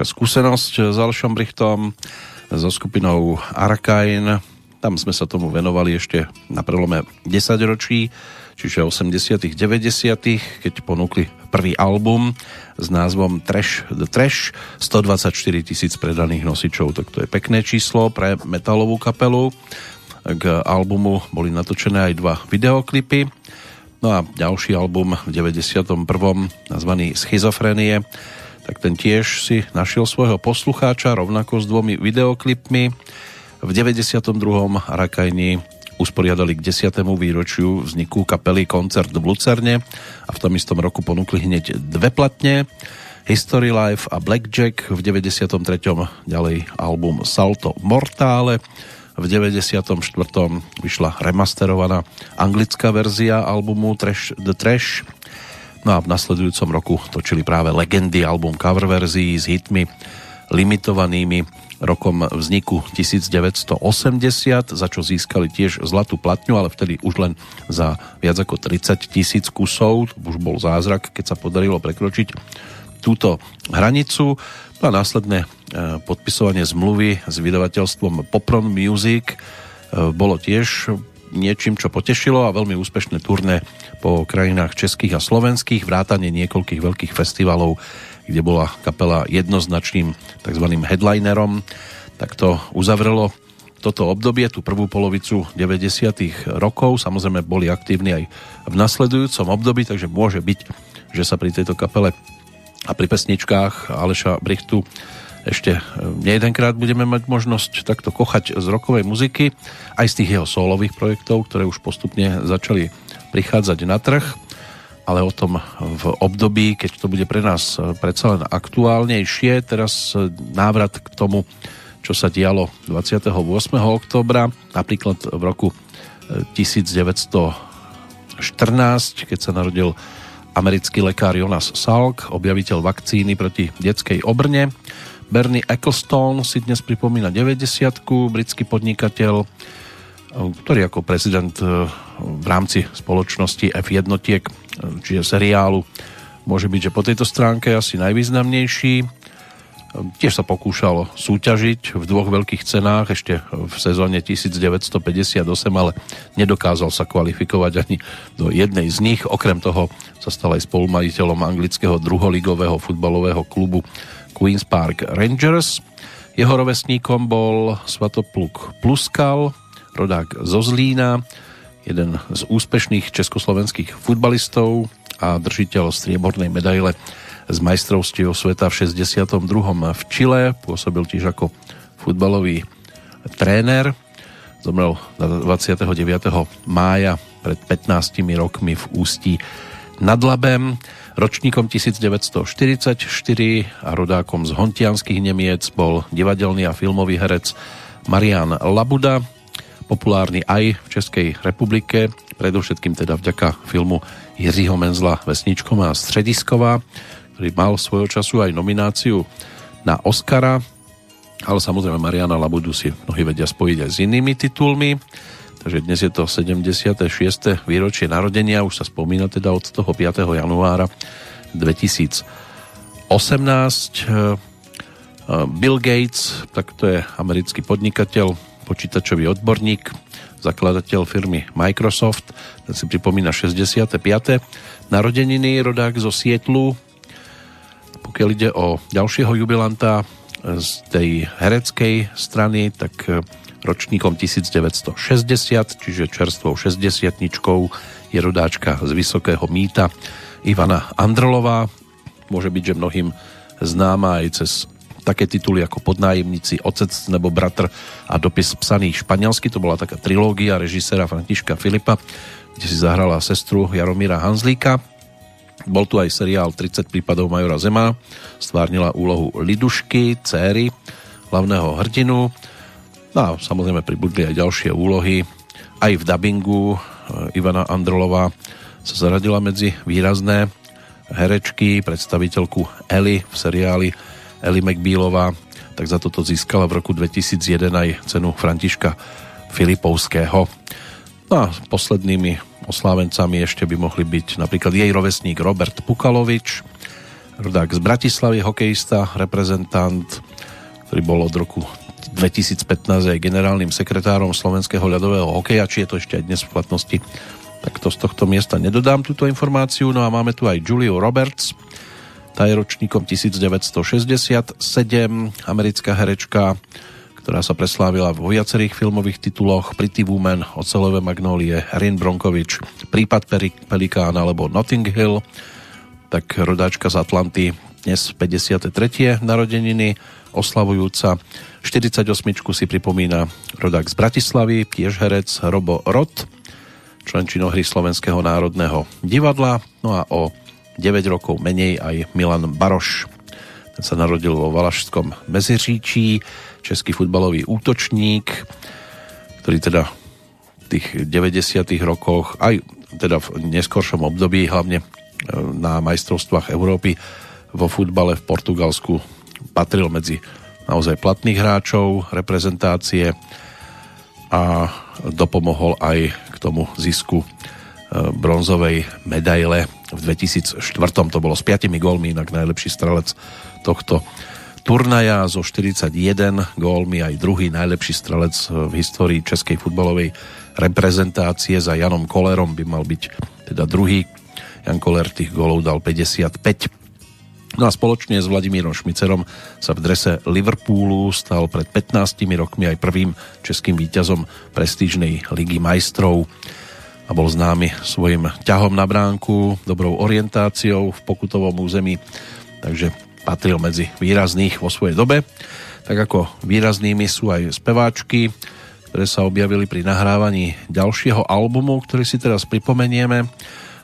Naša skúsenosť s Alšom Brichtom, so skupinou Arkain. Tam sme sa tomu venovali ešte na prelome 10 ročí, čiže 80 90 keď ponúkli prvý album s názvom Trash the Trash, 124 tisíc predaných nosičov, tak to je pekné číslo pre metalovú kapelu. K albumu boli natočené aj dva videoklipy. No a ďalší album v 91. nazvaný Schizofrenie, tak ten tiež si našiel svojho poslucháča rovnako s dvomi videoklipmi. V 92. Rakajni usporiadali k 10. výročiu vzniku kapely Koncert v Lucerne a v tom istom roku ponúkli hneď dve platne History Life a Blackjack v 93. ďalej album Salto Mortale v 94. vyšla remasterovaná anglická verzia albumu Trash the Trash no a v nasledujúcom roku točili práve legendy album cover verzií s hitmi limitovanými rokom vzniku 1980, za čo získali tiež zlatú platňu, ale vtedy už len za viac ako 30 tisíc kusov. Už bol zázrak, keď sa podarilo prekročiť túto hranicu. No a následné e, podpisovanie zmluvy s vydavateľstvom Popron Music e, bolo tiež niečím, čo potešilo a veľmi úspešné turné po krajinách českých a slovenských, vrátanie niekoľkých veľkých festivalov, kde bola kapela jednoznačným tzv. headlinerom. Tak to uzavrelo toto obdobie, tú prvú polovicu 90. rokov. Samozrejme boli aktívni aj v nasledujúcom období, takže môže byť, že sa pri tejto kapele a pri pesničkách Aleša Brichtu ešte e, nejedenkrát budeme mať možnosť takto kochať z rokovej muziky, aj z tých jeho solových projektov, ktoré už postupne začali prichádzať na trh, ale o tom v období, keď to bude pre nás e, predsa len aktuálnejšie. Teraz e, návrat k tomu, čo sa dialo 28. oktobra, napríklad v roku 1914, keď sa narodil americký lekár Jonas Salk, objaviteľ vakcíny proti detskej obrne. Bernie Ecclestone si dnes pripomína 90 britský podnikateľ, ktorý ako prezident e, v rámci spoločnosti F1, e, čiže seriálu, môže byť, že po tejto stránke asi najvýznamnejší Tiež sa pokúšal súťažiť v dvoch veľkých cenách ešte v sezóne 1958, ale nedokázal sa kvalifikovať ani do jednej z nich. Okrem toho sa stal aj spolumajiteľom anglického druholigového futbalového klubu Queen's Park Rangers. Jeho rovesníkom bol Svatopluk Pluskal, rodák zo Zlína, jeden z úspešných československých futbalistov a držiteľ striebornej medaile z majstrovstiev sveta v 62. v Čile, pôsobil tiež ako futbalový tréner. Zomrel 29. mája pred 15 rokmi v Ústí nad Labem. Ročníkom 1944 a rodákom z Hontianských Nemiec bol divadelný a filmový herec Marian Labuda, populárny aj v Českej republike, predovšetkým teda vďaka filmu Jiřího Menzla Vesničková a Středisková, ktorý mal svojho času aj nomináciu na Oscara, ale samozrejme Mariana Labudu si mnohí vedia spojiť aj s inými titulmi. Takže dnes je to 76. výročie narodenia, už sa spomína teda od toho 5. januára 2018. Bill Gates, tak to je americký podnikateľ, počítačový odborník, zakladateľ firmy Microsoft, ten si pripomína 65. narodeniny, rodák zo Sietlu, pokiaľ ide o ďalšieho jubilanta z tej hereckej strany, tak e, ročníkom 1960, čiže čerstvou 60 je rodáčka z Vysokého mýta Ivana Androlová. Môže byť, že mnohým známa aj cez také tituly ako Podnájemníci, Otec nebo Bratr a dopis psaný španielsky. To bola taká trilógia režisera Františka Filipa, kde si zahrala sestru Jaromíra Hanzlíka. Bol tu aj seriál 30 prípadov Majora Zema, stvárnila úlohu Lidušky, céry hlavného hrdinu. No a samozrejme pribudli aj ďalšie úlohy. Aj v dabingu eh, Ivana Androlová sa zaradila medzi výrazné herečky, predstaviteľku Ellie v seriáli Ellie McBealová, tak za toto získala v roku 2001 aj cenu Františka Filipovského. No a poslednými oslávencami ešte by mohli byť napríklad jej rovesník Robert Pukalovič, rodák z Bratislavy, hokejista, reprezentant, ktorý bol od roku 2015 aj generálnym sekretárom Slovenského ľadového hokeja, či je to ešte aj dnes v platnosti, tak to z tohto miesta nedodám túto informáciu. No a máme tu aj Juliu Roberts, tá je ročníkom 1967, americká herečka, ktorá sa preslávila vo viacerých filmových tituloch Pretty Woman, Ocelové magnólie, Rin Bronkovič, Prípad Pelikán alebo Notting Hill, tak rodáčka z Atlanty, dnes 53. narodeniny, oslavujúca 48 si pripomína rodák z Bratislavy, tiež herec Robo Rot, člen činohry Slovenského národného divadla, no a o 9 rokov menej aj Milan Baroš. Ten sa narodil vo Valašskom Meziříčí, český futbalový útočník, ktorý teda v tých 90 rokoch, aj teda v neskoršom období, hlavne e, na majstrovstvách Európy vo futbale v Portugalsku patril medzi naozaj platných hráčov reprezentácie a dopomohol aj k tomu zisku bronzovej medaile v 2004. To bolo s 5 gólmi, inak najlepší strelec tohto turnaja so 41 gólmi, aj druhý najlepší strelec v histórii českej futbalovej reprezentácie za Janom Kolerom by mal byť teda druhý. Jan Koler tých gólov dal 55. No a spoločne s Vladimírom Šmicerom sa v drese Liverpoolu stal pred 15 rokmi aj prvým českým víťazom prestížnej ligy majstrov a bol známy svojim ťahom na bránku, dobrou orientáciou v pokutovom území, takže patril medzi výrazných vo svojej dobe. Tak ako výraznými sú aj speváčky, ktoré sa objavili pri nahrávaní ďalšieho albumu, ktorý si teraz pripomenieme.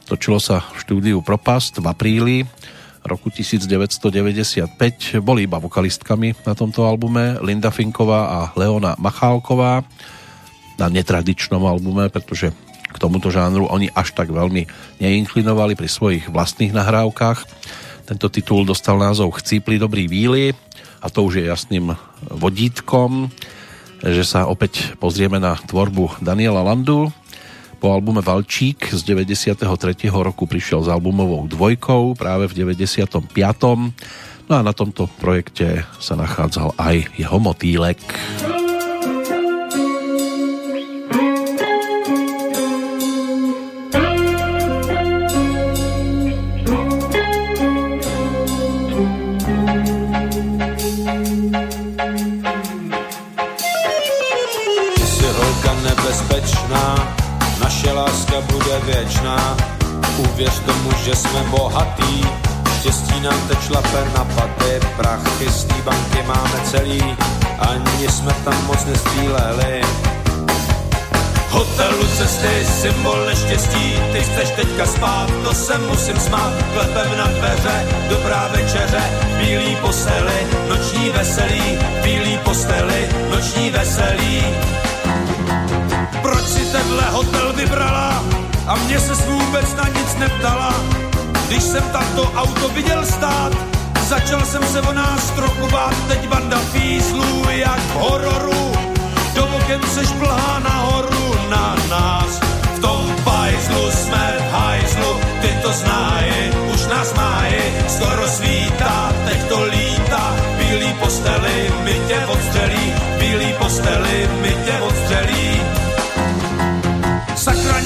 Točilo sa v štúdiu Propast v apríli roku 1995. Boli iba vokalistkami na tomto albume Linda Finková a Leona Machálková na netradičnom albume, pretože k tomuto žánru oni až tak veľmi neinklinovali pri svojich vlastných nahrávkach. Tento titul dostal názov Chcípli dobrý víly a to už je jasným vodítkom, že sa opäť pozrieme na tvorbu Daniela Landu. Po albume Valčík z 93. roku prišiel s albumovou dvojkou práve v 95. No a na tomto projekte sa nachádzal aj jeho motýlek. Věčná. Uvěř tomu, že jsme bohatý, štěstí nám teď šlape na paty, prachy z té banky máme celý, ani jsme tam moc nestříleli. Hotelu cesty, symbol neštěstí, ty chceš teďka spát, to se musím smát, klepem na dveře, dobrá večeře, bílý posteli, noční veselí, bílý posteli, noční veselí. Proč si tenhle hotel vybrala? a mě se vůbec na nic neptala. Když jsem tato auto viděl stát, začal jsem se o nás trochu bát, teď banda fízlů jak v hororu, do oken se šplhá nahoru na nás. V tom pajzlu jsme v hajzlu, ty to znají, už nás máji, skoro svítá, teď to lítá, bílý posteli, my tě odstřelí, bílý posteli, my tě odstřelí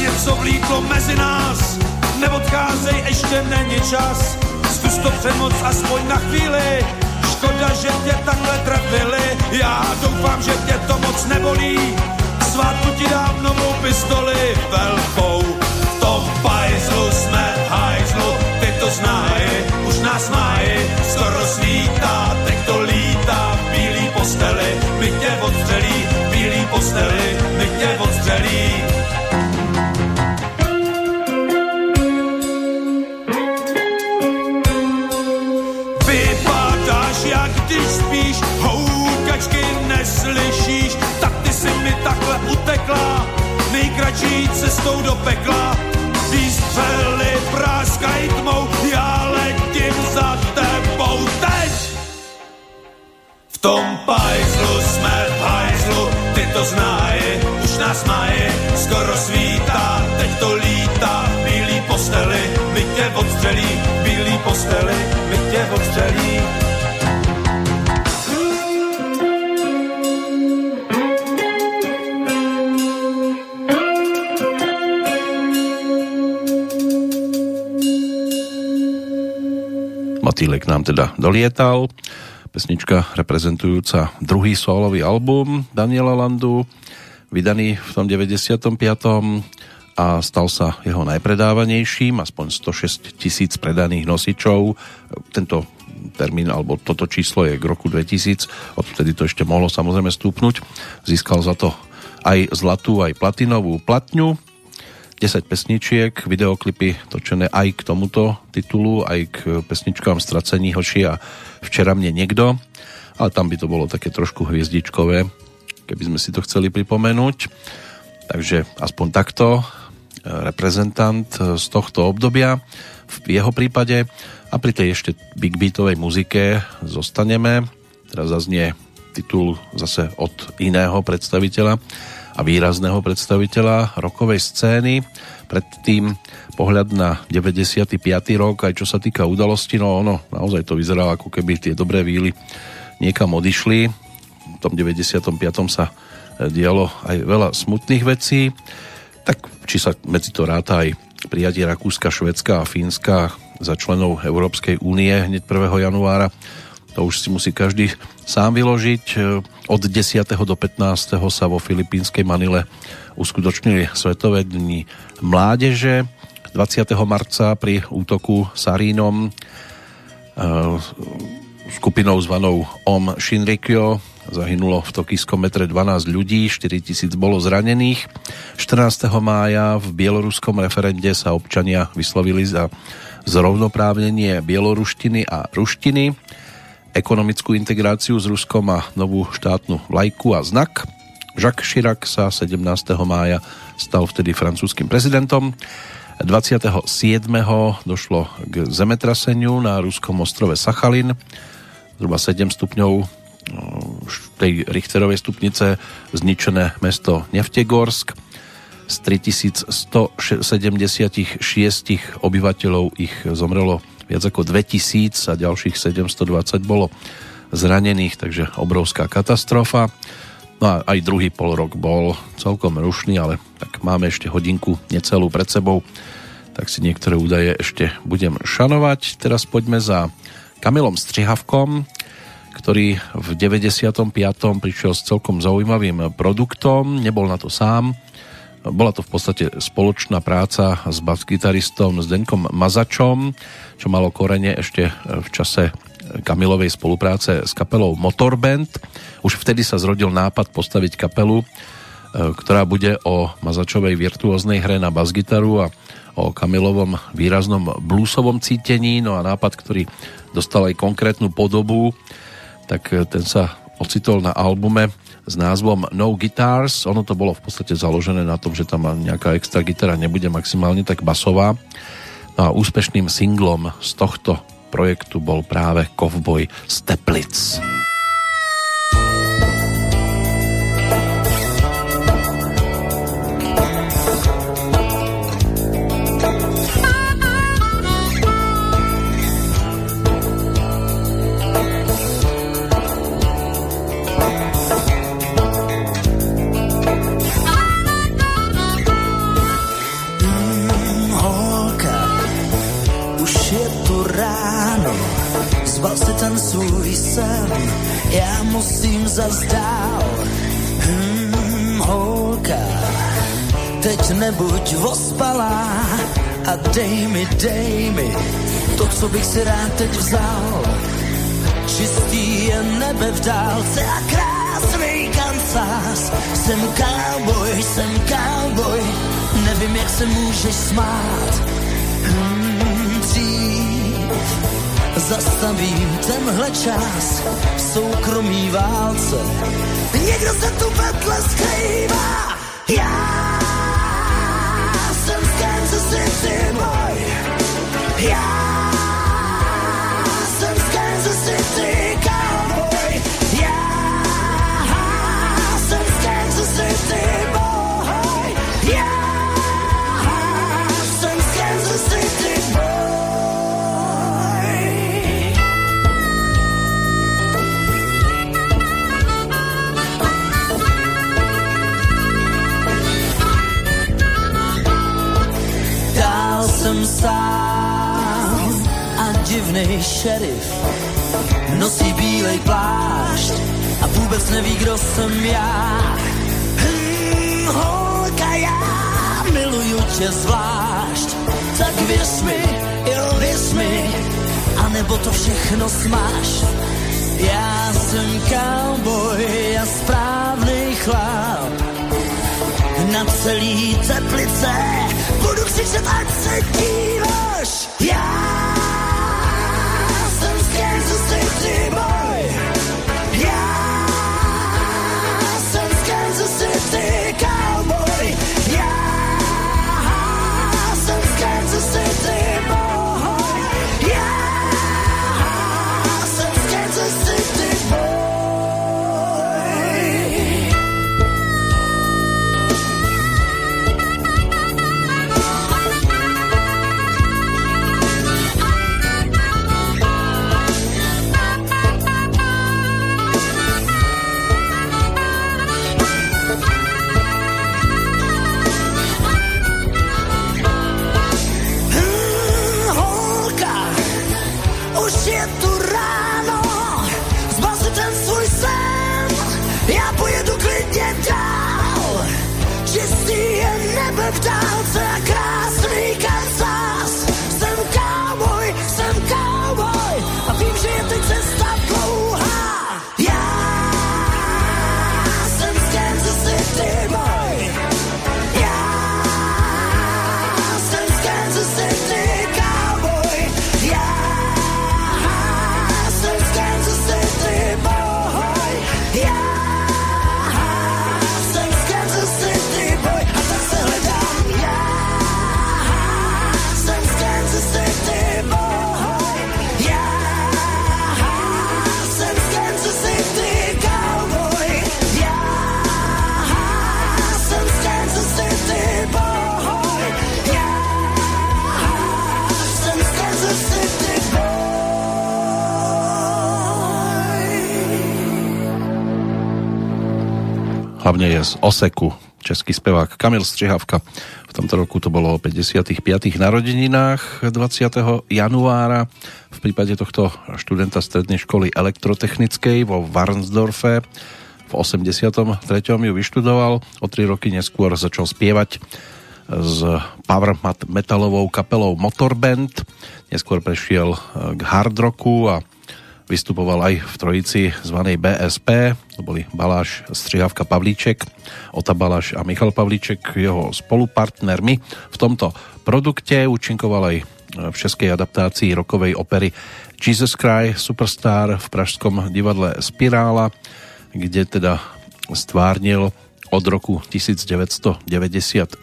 něco vlítlo mezi nás, neodcházej, ještě není čas, zkus to přemoc aspoň na chvíli, škoda, že tě takhle trafili, já doufám, že tě to moc nebolí, svátku ti dám novou pistoli, velkou, v tom pajzlu jsme hajzlu, ty to znají, už nás mají, skoro svítá, teď to lítá, bílý posteli, my tě odstřelí, bílý posteli, my tě odstřelí. Utekla, nejkratší cestou do pekla. Výstřely práskají tmou, já letím za tebou teď. V tom pajzlu jsme v hajzlu, ty to znají, už nás mají, skoro svítá, teď to lítá, bílý posteli, my tě odstřelí, bílý posteli, my tě odstřelí. Motýlek nám teda dolietal. Pesnička reprezentujúca druhý solový album Daniela Landu, vydaný v tom 95. a stal sa jeho najpredávanejším, aspoň 106 tisíc predaných nosičov. Tento termín alebo toto číslo je k roku 2000, odtedy to ešte mohlo samozrejme stúpnuť. Získal za to aj zlatú, aj platinovú platňu 10 pesničiek, videoklipy točené aj k tomuto titulu, aj k pesničkám Stracení hoši a Včera mne niekto, ale tam by to bolo také trošku hviezdičkové, keby sme si to chceli pripomenúť. Takže aspoň takto e, reprezentant z tohto obdobia v jeho prípade a pri tej ešte big beatovej muzike zostaneme. Teraz zaznie titul zase od iného predstaviteľa a výrazného predstaviteľa rokovej scény. Predtým pohľad na 95. rok, aj čo sa týka udalosti, no ono, naozaj to vyzeralo ako keby tie dobré víly niekam odišli. V tom 95. sa e, dialo aj veľa smutných vecí, tak či sa medzi to ráta aj prijatie Rakúska, Švedska a Fínska za členov Európskej únie hneď 1. januára to už si musí každý sám vyložiť. Od 10. do 15. sa vo filipínskej Manile uskutočnili Svetové dni mládeže. 20. marca pri útoku Sarínom eh, skupinou zvanou Om Shinrikyo zahynulo v tokijskom metre 12 ľudí, 4000 bolo zranených. 14. mája v bieloruskom referende sa občania vyslovili za zrovnoprávnenie bieloruštiny a ruštiny ekonomickú integráciu s Ruskom a novú štátnu vlajku a znak. Jacques Chirac sa 17. mája stal vtedy francúzským prezidentom. 27. došlo k zemetraseniu na ruskom ostrove Sachalin. Zhruba 7 stupňov no, tej Richterovej stupnice zničené mesto Neftegorsk. Z 3176 obyvateľov ich zomrelo viac ako 2000 a ďalších 720 bolo zranených, takže obrovská katastrofa. No a aj druhý pol rok bol celkom rušný, ale tak máme ešte hodinku necelú pred sebou, tak si niektoré údaje ešte budem šanovať. Teraz poďme za Kamilom Strihavkom, ktorý v 95. prišiel s celkom zaujímavým produktom, nebol na to sám, bola to v podstate spoločná práca s bas-gitaristom Zdenkom Mazačom, čo malo korene ešte v čase Kamilovej spolupráce s kapelou Motorband. Už vtedy sa zrodil nápad postaviť kapelu, e, ktorá bude o Mazačovej virtuóznej hre na basgitaru a o Kamilovom výraznom bluesovom cítení, no a nápad, ktorý dostal aj konkrétnu podobu, tak ten sa ocitol na albume s názvom No Guitars. Ono to bolo v podstate založené na tom, že tam nejaká extra gitara nebude maximálne tak basová. No a úspešným singlom z tohto projektu bol práve Kovboj z Teplic. Zazdál. Hmm, holka, teď nebuď vospalá a dej mi, dej mi to, co bych si rád teď vzal. Čistý je nebe v dálce a krásný kancář. Jsem cowboy, jsem cowboy, nevím, jak se můžeš smát. Hmm, zastavím tenhle čas v soukromý válce. Někdo se tu vedle skrývá. Já jsem z Kansas City boy. Já oblečený šerif nosí bílej plášť a vůbec neví, kdo jsem já. Hmm, holka, já miluju tě zvlášť, tak věř mi, jo, věř mi, anebo to všechno smáš. Já jsem cowboy a správný chlap, na celý teplice budu křičet, ať se díváš. Já jsem z Kansas City z Oseku, český spevák Kamil Střihavka. V tomto roku to bolo o 55. narodeninách 20. januára. V prípade tohto študenta strednej školy elektrotechnickej vo Varnsdorfe v 83. ju vyštudoval. O tri roky neskôr začal spievať s power metalovou kapelou Motorband. Neskôr prešiel k hard rocku a vystupoval aj v trojici zvanej BSP, to boli Baláš, Střihavka, Pavlíček, Ota Baláš a Michal Pavlíček, jeho spolupartnermi v tomto produkte, účinkoval aj v českej adaptácii rokovej opery Jesus Cry Superstar v pražskom divadle Spirála, kde teda stvárnil od roku 1994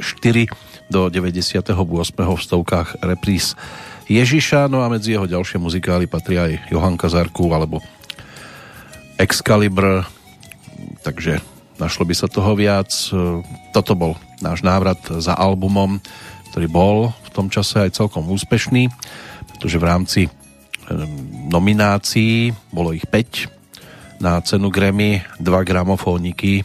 do 98. v stovkách repríz Ježiša, no a medzi jeho ďalšie muzikály patrí aj Johan Kazarku alebo Excalibur, takže našlo by sa toho viac. Toto bol náš návrat za albumom, ktorý bol v tom čase aj celkom úspešný, pretože v rámci nominácií, bolo ich 5 na cenu Grammy, dva gramofóniky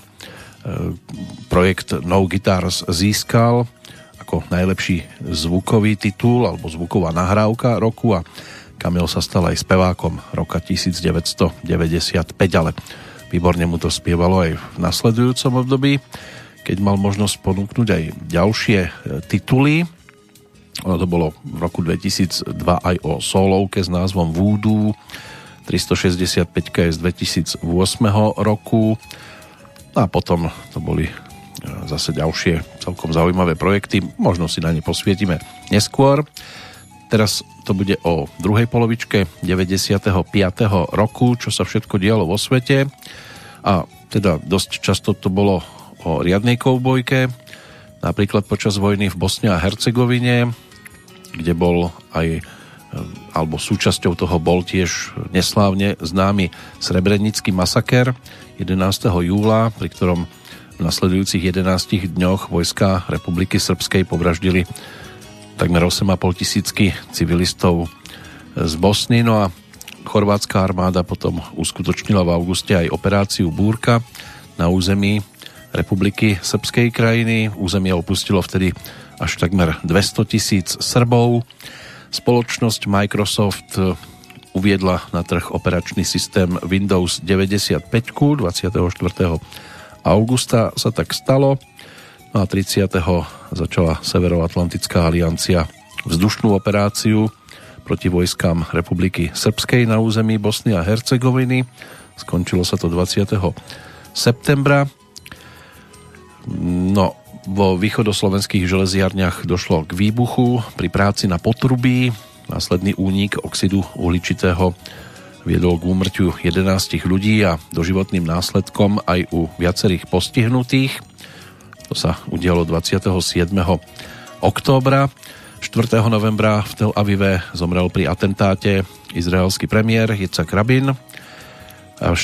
projekt No Guitars získal ako najlepší zvukový titul alebo zvuková nahrávka roku a Kamil sa stal aj spevákom roka 1995, ale výborne mu to spievalo aj v nasledujúcom období, keď mal možnosť ponúknuť aj ďalšie e, tituly. Ono to bolo v roku 2002 aj o solovke s názvom Voodoo, 365 je z 2008 roku no a potom to boli zase ďalšie celkom zaujímavé projekty. Možno si na ne posvietime neskôr. Teraz to bude o druhej polovičke 95. roku, čo sa všetko dialo vo svete. A teda dosť často to bolo o riadnej koubojke, napríklad počas vojny v Bosne a Hercegovine, kde bol aj alebo súčasťou toho bol tiež neslávne známy Srebrenický masaker 11. júla, pri ktorom nasledujúcich 11 dňoch vojska Republiky Srbskej povraždili takmer 8,5 tisícky civilistov z Bosny. No a chorvátska armáda potom uskutočnila v auguste aj operáciu Búrka na území Republiky Srbskej krajiny. Územie opustilo vtedy až takmer 200 tisíc Srbov. Spoločnosť Microsoft uviedla na trh operačný systém Windows 95 24. augusta sa tak stalo no a 30. začala Severoatlantická aliancia vzdušnú operáciu proti vojskám Republiky Srbskej na území Bosny a Hercegoviny. Skončilo sa to 20. septembra. No, vo východoslovenských železiarniach došlo k výbuchu pri práci na potrubí. Následný únik oxidu uhličitého viedol k úmrťu 11 ľudí a doživotným následkom aj u viacerých postihnutých. To sa udialo 27. októbra. 4. novembra v Tel Avive zomrel pri atentáte izraelský premiér Yitzhak Rabin. 14.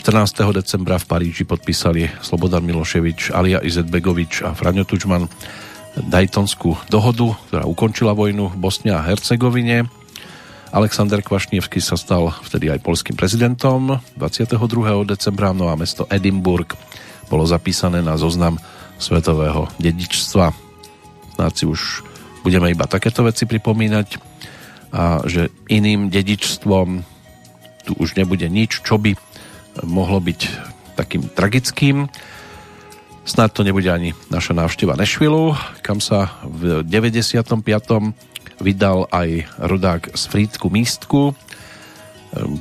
decembra v Paríži podpísali Slobodan Miloševič, Alia Izetbegovič a Franjo Tučman Daytonskú dohodu, ktorá ukončila vojnu v Bosne a Hercegovine. Alexander Kvašnievský sa stal vtedy aj polským prezidentom 22. decembra, no a mesto Edinburgh bolo zapísané na zoznam svetového dedičstva. Snáď si už budeme iba takéto veci pripomínať a že iným dedičstvom tu už nebude nič, čo by mohlo byť takým tragickým. Snad to nebude ani naša návšteva Nešvilu, kam sa v 95. vydal aj rodák z Frídku místku.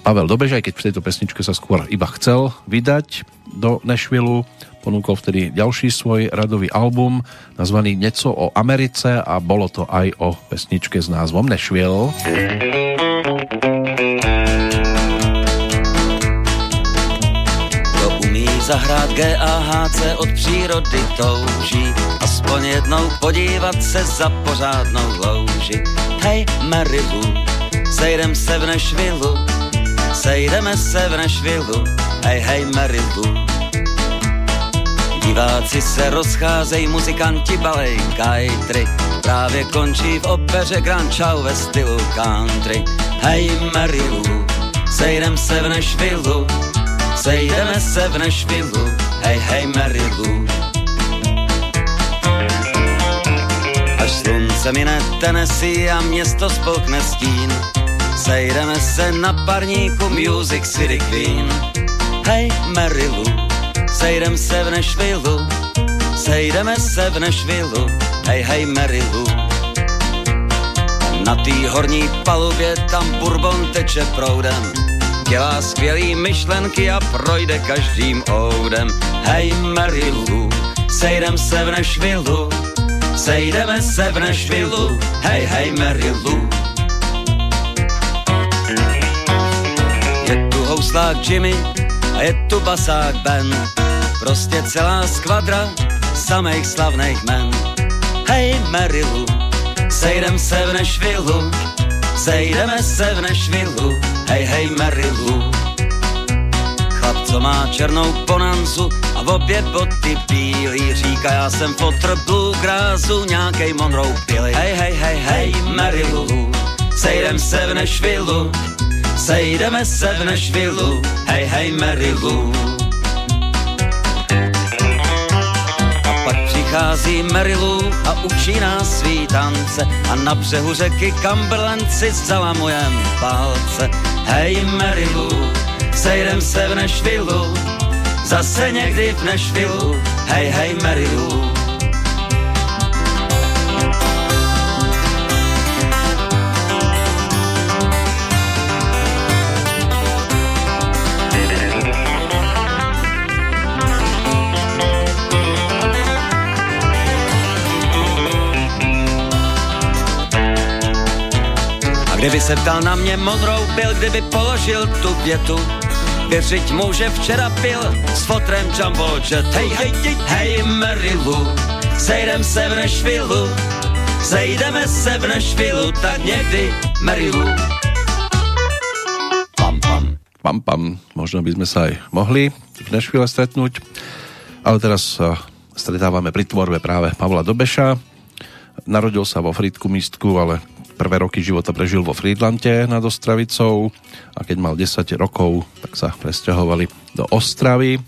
Pavel Dobež, aj keď v tejto pesničke sa skôr iba chcel vydať do Nešvilu, ponúkol vtedy ďalší svoj radový album nazvaný Neco o Americe a bolo to aj o pesničke s názvom Nashville. Kdo zahrát G a HC od přírody touží aspoň jednou podívat se za pořádnou louži. Hej Marilu, sejdem se v Nešvilu, sejdeme se v Nešvilu, hej hej Marilu. Diváci se rozcházejí, muzikanti balej kajtry. Právě končí v opeře Grand Chow ve stylu country. Hej Marilu, sejdem se v Nešvilu, sejdeme se v Nešvilu. Hej, hej Marilu. Až slunce mine Tennessee a město spolkne stín, sejdeme se na parníku Music City Queen. Hej Marilu, Sejdem se v Nešvilu, sejdeme se v Nešvilu, hej hej Marilu. Na té horní palubě tam bourbon teče proudem, dělá skvělý myšlenky a projde každým oudem. Hej Marilu, sejdem se v Nešvilu, sejdeme se v Nešvilu, hej hej Marilu. Je tu houslák Jimmy a je tu basák Ben, Prostě celá skvadra samých slavných men. Hej Marilu, sejdem se v Nešvilu, sejdeme se v Nešvilu, hej hej Marilu. Chlap, co má černou ponanzu a v obě boty bílý, říká já jsem fotr bluegrázu, nějakej Monroe pili. Hej hej hej hej Marilu, sejdem se v Nešvilu, sejdeme se v Nešvilu, hej hej Marilu. Přichází Marilu a učí nás svý tance a na břehu řeky Cumberland si zalamujem palce. Hej Marilu, sejdem se v Nešvilu, zase někdy v Nešvilu, hej hej Marilu. Kdyby se ptal na mě Monroe byl, kdyby položil tu větu, věřiť mu, že včera pil s fotrem Jumbo Jet. Hej, hej, hej, hej, Marilu, sejdem se v Nešvilu, sejdeme se v Nešvilu, tak někdy Marilu. Pam, pam. Pam, pam. Možno by sme sa aj mohli v Nešvile stretnúť, ale teraz sa stretávame pri tvorbe práve Pavla Dobeša. Narodil sa vo Fritku místku, ale Prvé roky života prežil vo Friedlante nad Ostravicou a keď mal 10 rokov, tak sa presťahovali do Ostravy.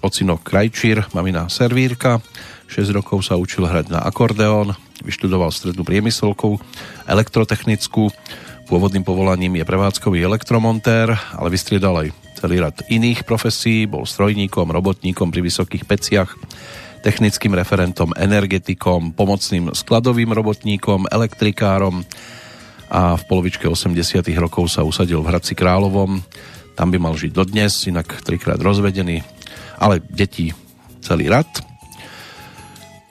Ocino Krajčír, mamina Servírka. 6 rokov sa učil hrať na akordeón, vyštudoval strednú priemyselkou, elektrotechnickú. Pôvodným povolaním je prevádzkový elektromontér, ale vystriedal aj celý rad iných profesí, bol strojníkom, robotníkom pri vysokých peciach, technickým referentom, energetikom, pomocným skladovým robotníkom, elektrikárom a v polovičke 80 rokov sa usadil v Hradci Královom. Tam by mal žiť dodnes, inak trikrát rozvedený, ale detí celý rad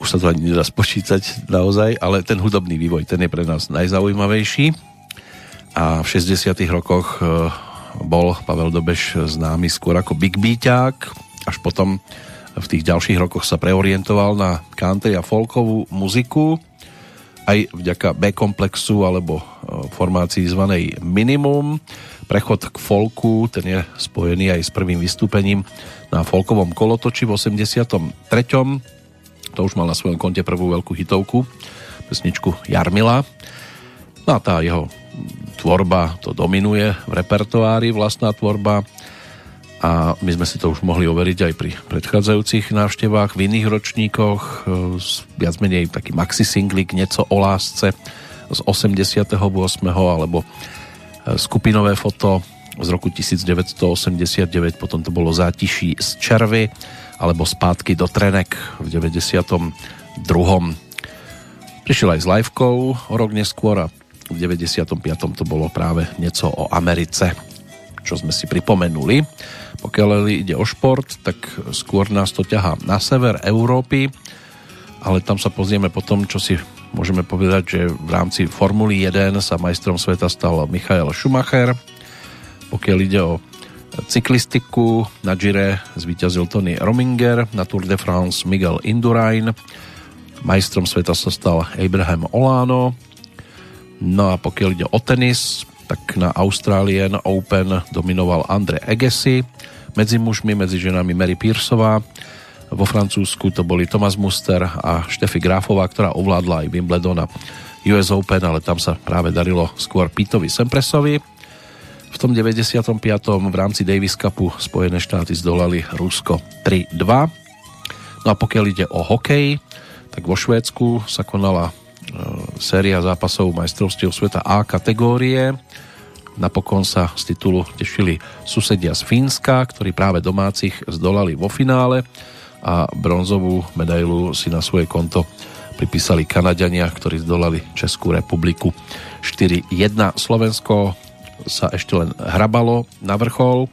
už sa to ani nedá spočítať naozaj, ale ten hudobný vývoj, ten je pre nás najzaujímavejší. A v 60 rokoch e, bol Pavel Dobeš známy skôr ako Big Beaťák, až potom v tých ďalších rokoch sa preorientoval na country a folkovú muziku, aj vďaka B-komplexu alebo e, formácii zvanej Minimum. Prechod k folku, ten je spojený aj s prvým vystúpením na folkovom kolotoči v 83 to už mal na svojom konte prvú veľkú hitovku, pesničku Jarmila. No a tá jeho tvorba to dominuje v repertoári, vlastná tvorba a my sme si to už mohli overiť aj pri predchádzajúcich návštevách v iných ročníkoch viac menej taký maxi singlik Nieco o lásce z 88. alebo e, skupinové foto z roku 1989 potom to bolo Zátiší z červy alebo Spátky do Trenek v 92. Prišiel aj s livekou o rok neskôr a v 95. to bolo práve niečo o Americe, čo sme si pripomenuli. Pokiaľ ide o šport, tak skôr nás to ťahá na sever Európy, ale tam sa pozrieme potom, čo si môžeme povedať, že v rámci Formuly 1 sa majstrom sveta stal Michael Schumacher. Pokiaľ ide o cyklistiku. Na Gire zvíťazil Tony Rominger, na Tour de France Miguel Indurain, majstrom sveta sa stal Abraham Olano. No a pokiaľ ide o tenis, tak na Australian Open dominoval Andre Agassi, medzi mužmi, medzi ženami Mary Pearsová, vo Francúzsku to boli Thomas Muster a Štefy Grafová, ktorá ovládla aj Wimbledon a US Open, ale tam sa práve darilo skôr Pitovi Sempresovi. V tom 95. v rámci Davis Cupu Spojené štáty zdolali Rusko 3-2. No a pokiaľ ide o hokej, tak vo Švédsku sa konala e, séria zápasov majstrovstiev sveta A kategórie. Napokon sa z titulu tešili susedia z Fínska, ktorí práve domácich zdolali vo finále a bronzovú medailu si na svoje konto pripísali Kanadiania, ktorí zdolali Českú republiku 4-1. Slovensko sa ešte len hrabalo na vrchol.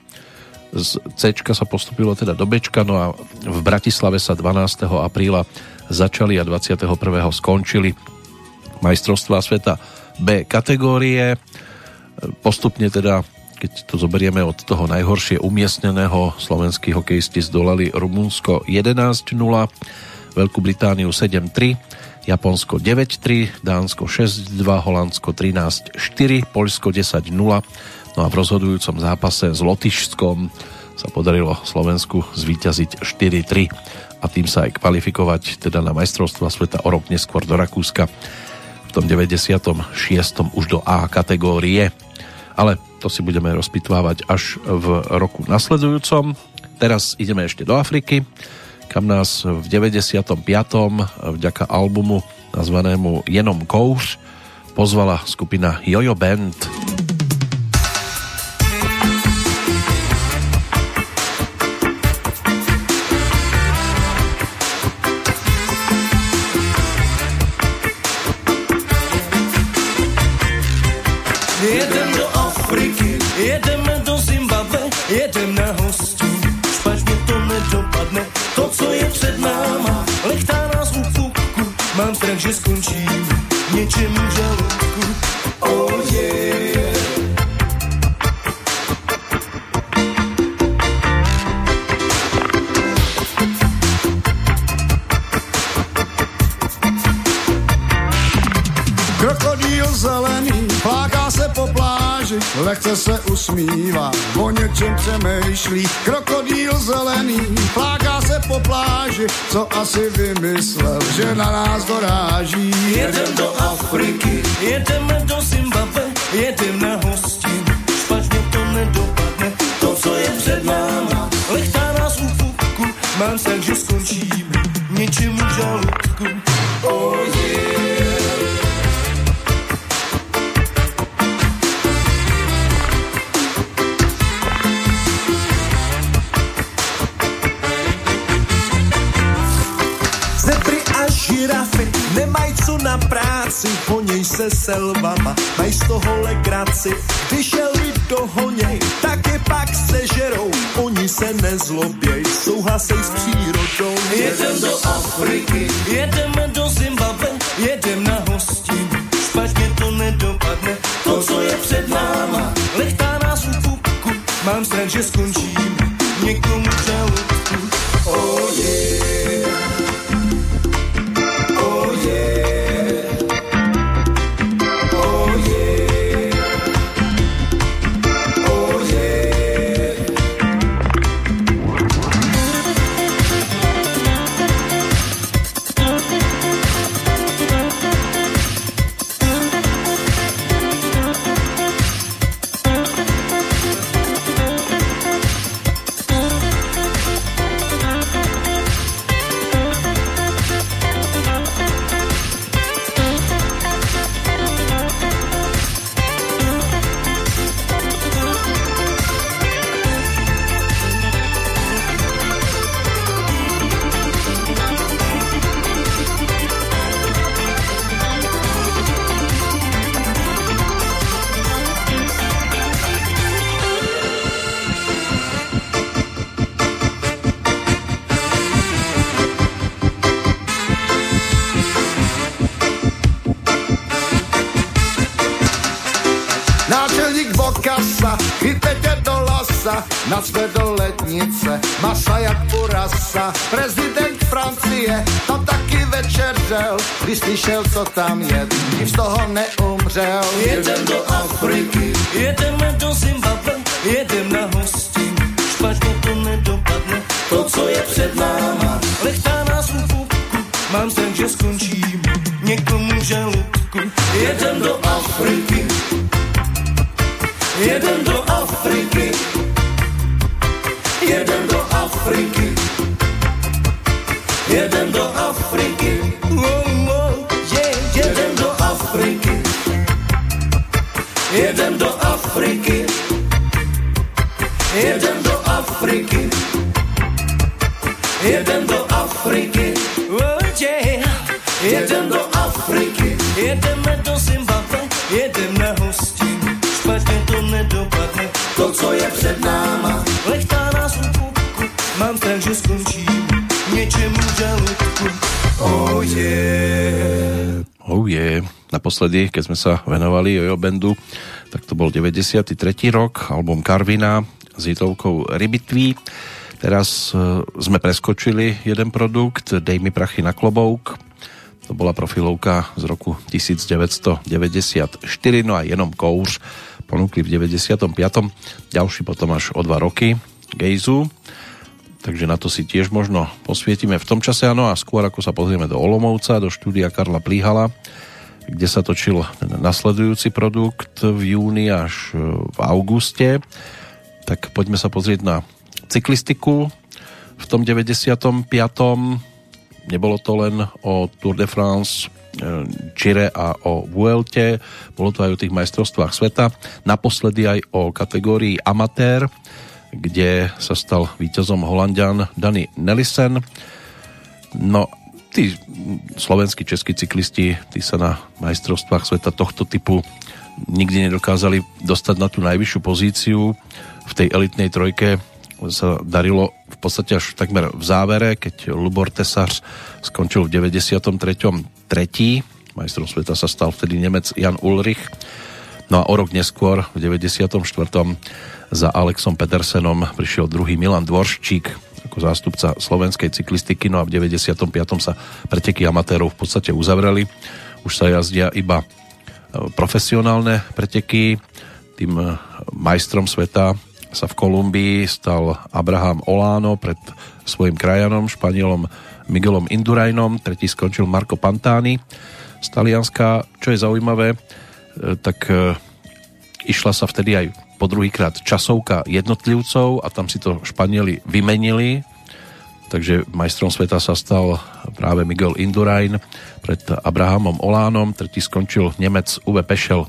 Z C sa postupilo teda do B, no a v Bratislave sa 12. apríla začali a 21. skončili majstrovstvá sveta B kategórie. Postupne teda, keď to zoberieme od toho najhoršie umiestneného, slovenskí hokejisti zdolali Rumunsko 11-0, Veľkú Britániu 7-3, Japonsko 9-3, Dánsko 6-2, Holandsko 13-4, Poľsko 10-0. No a v rozhodujúcom zápase s Lotyšskom sa podarilo Slovensku zvíťaziť 4-3 a tým sa aj kvalifikovať teda na majstrovstva sveta o rok neskôr do Rakúska v tom 96. už do A kategórie. Ale to si budeme rozpitvávať až v roku nasledujúcom. Teraz ideme ešte do Afriky kam nás v 95. vďaka albumu nazvanému Jenom kouř pozvala skupina Jojo Band. Mám strach, že lehce se usmívá, o něčem přemýšlí. Krokodýl zelený pláká se po pláži, co asi vymyslel, že na nás doráží. Jedem do Afriky, jedeme do Zimbabwe, jedem na hostin. Špatně to nedopadne, to, co je před náma. Lechtá nás u fuku, mám tak, že skončíme něčím v žaludku. Oh yeah. Nemají co na práci, honěj se selvama, mají z toho legraci. Když je lid dohoněj, tak je pak sežerou, oni se nezloběj, souhlasej s přírodou. Jedem do Afriky, jedeme do Zimbabwe, jedem na hostinu. Špatně to nedopadne, to, co je před náma. Lechtá nás u pupku, mám strach, že skončím někomu žaludku. Oh yeah. Lasa, nacpe do lednice, masa jak purasa. Prezident Francie tam taky večeřel, když slyšel, co tam je, nic z toho neumřel. Jedem do Afriky, jedeme do Zimbabwe, jedem na hostinu. Špatně to nedopadne, to, co je před náma. Lechtá nás u pupku, mám strach, že skončím někomu žaludku. Jedem do Afriky, jedem do Afriky, jedem do Afriky, jedem do Afriky. Jedem do Afriky. Jedem do Afriky. Jedem do Afriky. Jedem do Afriky. Jedem do Afriky. Jedeme do Zimbabwe. Jedem na hostinu. Špatně to nedopadne. To, co je před náma. Žaludku. Oh yeah. Oh yeah. Naposledy, keď sme sa venovali Jojo Bandu, tak to bol 93. rok, album Karvina s hitovkou Rybitví. Teraz e, sme preskočili jeden produkt, Dej mi prachy na klobouk. To bola profilovka z roku 1994, no a jenom kouř ponúkli v 95. Ďalší potom až o dva roky, Gejzu. Takže na to si tiež možno posvietime v tom čase, áno, a skôr ako sa pozrieme do Olomovca, do štúdia Karla Plíhala, kde sa točil nasledujúci produkt v júni až e, v auguste. Tak poďme sa pozrieť na cyklistiku. V tom 95. nebolo to len o Tour de France, e, Čire a o Vuelte, bolo to aj o tých majstrovstvách sveta. Naposledy aj o kategórii amatér, kde sa stal víťazom Holandian Dani Nelissen. No, tí slovenskí, českí cyklisti, tí sa na majstrovstvách sveta tohto typu nikdy nedokázali dostať na tú najvyššiu pozíciu. V tej elitnej trojke sa darilo v podstate až takmer v závere, keď Lubor Tesař skončil v 93. tretí. Majstrom sveta sa stal vtedy Nemec Jan Ulrich. No a o rok neskôr, v 94. za Alexom Petersenom prišiel druhý Milan Dvorščík ako zástupca slovenskej cyklistiky, no a v 95. sa preteky amatérov v podstate uzavreli. Už sa jazdia iba e, profesionálne preteky. Tým e, majstrom sveta sa v Kolumbii stal Abraham Olano pred svojim krajanom, Španielom Miguelom Indurajnom. Tretí skončil Marco Pantani z Talianska. Čo je zaujímavé, e, tak išla sa vtedy aj po druhýkrát časovka jednotlivcov a tam si to Španieli vymenili, takže majstrom sveta sa stal práve Miguel Indurain pred Abrahamom Olánom, tretí skončil Nemec Uwe Pešel,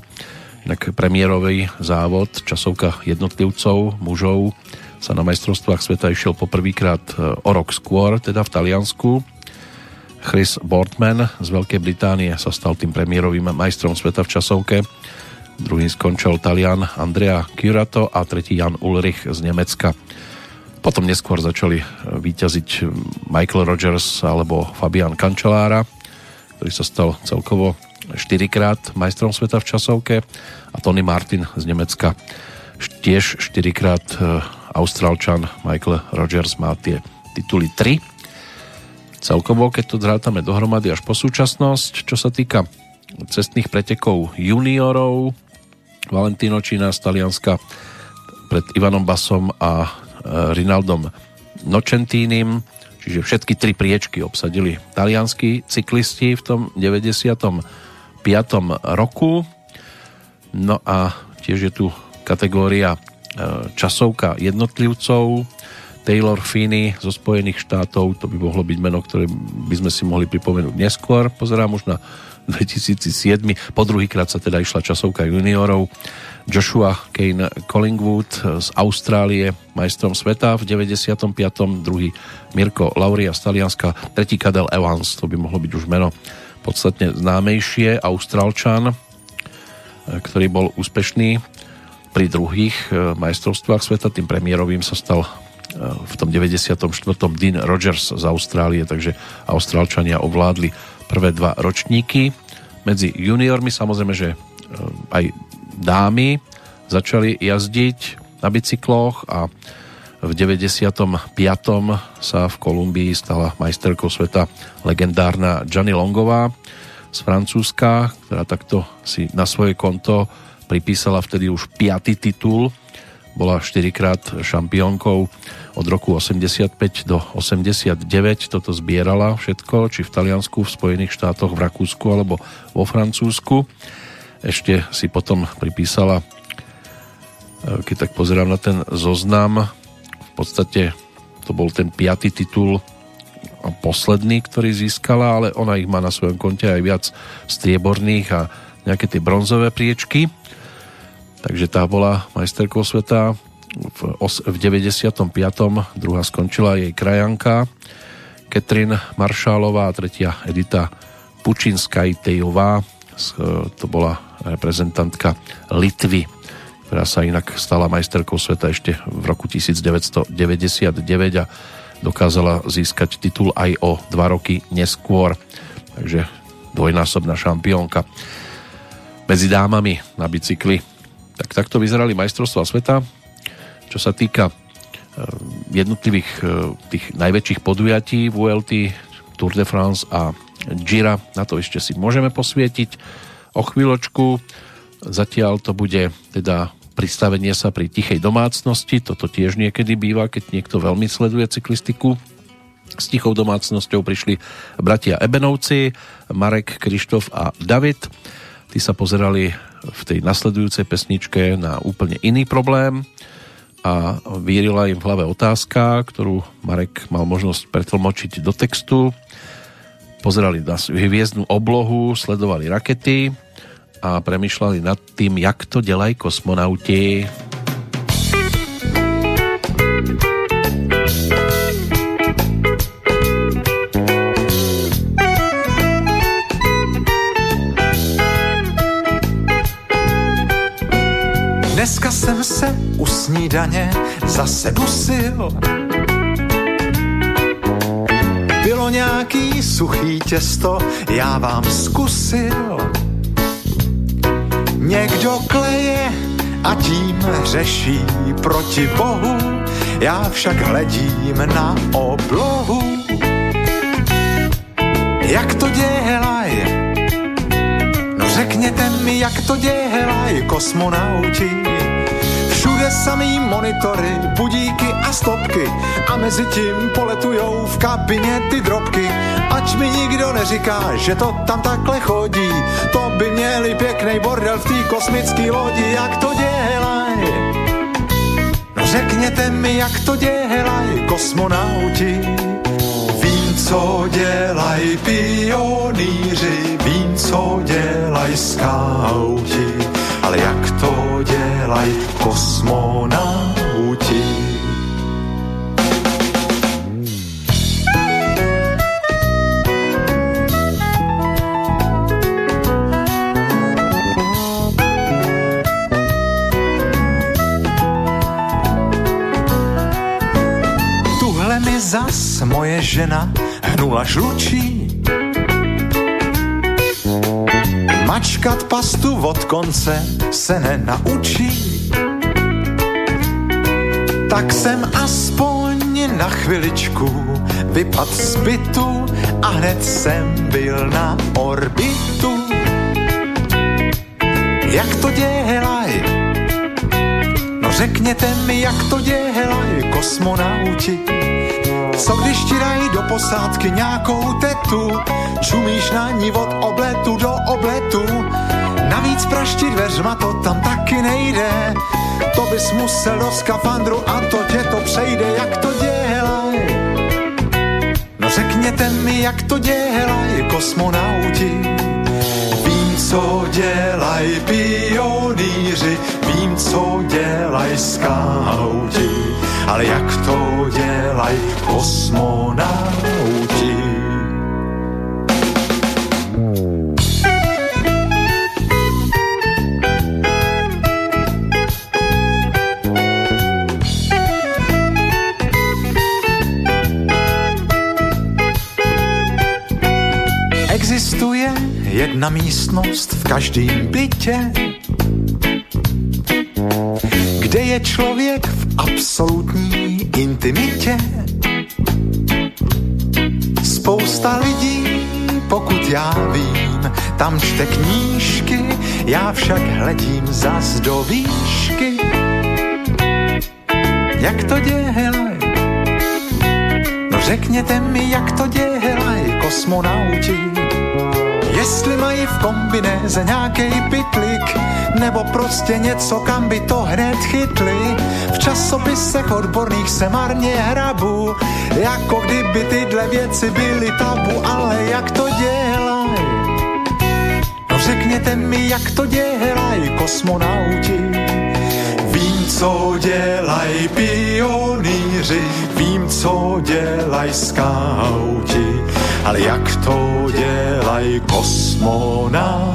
inak premiérový závod, časovka jednotlivcov, mužov sa na majstrovstvách sveta išiel poprvýkrát o rok skôr, teda v Taliansku. Chris Boardman z Veľkej Británie sa stal tým premiérovým majstrom sveta v časovke. Druhý skončil Talian Andrea Curato a tretí Jan Ulrich z Nemecka. Potom neskôr začali vyťaziť Michael Rogers alebo Fabian Cancellara, ktorý sa stal celkovo 4 krát majstrom sveta v časovke a Tony Martin z Nemecka tiež 4 krát e, Austrálčan Michael Rogers má tie tituly 3 celkovo, keď to zrátame dohromady až po súčasnosť. Čo sa týka cestných pretekov juniorov, Valentino Čína z Talianska pred Ivanom Basom a e, Rinaldom Nocentínim, čiže všetky tri priečky obsadili talianskí cyklisti v tom 95. roku. No a tiež je tu kategória e, časovka jednotlivcov, Taylor Finney zo Spojených štátov, to by mohlo byť meno, ktoré by sme si mohli pripomenúť neskôr. Pozerám už na 2007. Po druhýkrát sa teda išla časovka juniorov. Joshua Kane Collingwood z Austrálie, majstrom sveta v 95. Druhý Mirko Lauria z Talianska. Tretí Kadel Evans, to by mohlo byť už meno podstatne známejšie. Austrálčan, ktorý bol úspešný pri druhých eh, majstrovstvách sveta. Tým premiérovým sa stal v tom 94. Dean Rogers z Austrálie, takže Austrálčania ovládli prvé dva ročníky. Medzi juniormi samozrejme, že e, aj dámy začali jazdiť na bicykloch a v 95. sa v Kolumbii stala majsterkou sveta legendárna Gianni Longová z Francúzska, ktorá takto si na svoje konto pripísala vtedy už piatý titul. Bola štyrikrát šampiónkou od roku 85 do 89 toto zbierala všetko, či v Taliansku, v Spojených štátoch, v Rakúsku alebo vo Francúzsku. Ešte si potom pripísala, e, keď tak pozerám na ten zoznam, v podstate to bol ten piatý titul posledný, ktorý získala, ale ona ich má na svojom konte aj viac strieborných a nejaké tie bronzové priečky. Takže tá bola majsterkou sveta. V, os, v 95. druhá skončila jej krajanka Ketrin Maršálová a tretia Edita Pučinskajtejová. To bola reprezentantka Litvy ktorá sa inak stala majsterkou sveta ešte v roku 1999 a dokázala získať titul aj o dva roky neskôr. Takže dvojnásobná šampiónka. Medzi dámami na bicykli tak takto vyzerali majstrovstvá sveta čo sa týka eh, jednotlivých eh, tých najväčších podujatí VLT, Tour de France a Gira, na to ešte si môžeme posvietiť o chvíľočku. Zatiaľ to bude teda pristavenie sa pri tichej domácnosti, toto tiež niekedy býva, keď niekto veľmi sleduje cyklistiku. S tichou domácnosťou prišli bratia Ebenovci, Marek, Krištof a David. Tí sa pozerali v tej nasledujúcej pesničke na úplne iný problém a vírila im v hlave otázka, ktorú Marek mal možnosť pretlmočiť do textu. Pozerali na hviezdnu oblohu, sledovali rakety a premyšľali nad tým, jak to delají kosmonauti. Dneska jsem se u snídaně zase dusil. Bylo nějaký suchý těsto, já vám zkusil. Někdo kleje a tím řeší proti Bohu, já však hledím na oblohu. Jak to dělaj? No řekněte mi, jak to dělaj kosmonauti všude samý monitory, budíky a stopky a mezi tím poletujou v kabině ty drobky. Ač mi nikdo neříká, že to tam takhle chodí, to by měli pěkný bordel v té kosmické lodi, jak to dělaj. No řekněte mi, jak to dělaj kosmonauti. Vím, co dělaj pionýři, vím, co dělaj skauti, ale jak to dělaj kosmonauti. Tuhle mi zas moje žena hnula žlučí Mačkat pastu od konce se nenaučí. Tak jsem aspoň na chviličku vypad z bytu a hned jsem byl na orbitu. Jak to dělaj? No řekněte mi, jak to dělaj kosmonauti. Co když ti dají do posádky nějakou tetu, čumíš na ní od obletu do obletu, navíc praštit dveřma to tam taky nejde, to bys musel do skafandru a to tě to přejde, jak to dělaj. No řekněte mi, jak to dělaj kosmonauti. Vím, co dělaj pionýři, vím, co dělaj skauti, ale jak to dělaj kosmonauti. Existuje jedna místnost v každém bytě, kde je člověk absolutní intimitě. Spousta lidí, pokud já vím, tam čte knížky, já však hledím zas do výšky. Jak to dělaj? No řekněte mi, jak to dělaj kosmonauti. Jestli mají v kombinéze nějaký pitlik, nebo prostě něco, kam by to hned chytli. V časopisech odborných se marně hrabu, jako kdyby tyhle věci byly tabu, ale jak to dělaj? No řekněte mi, jak to dělaj kosmonauti. Vím, co dělaj pionýři, vím, co dělaj skauti, ale jak to dělaj kosmonauti.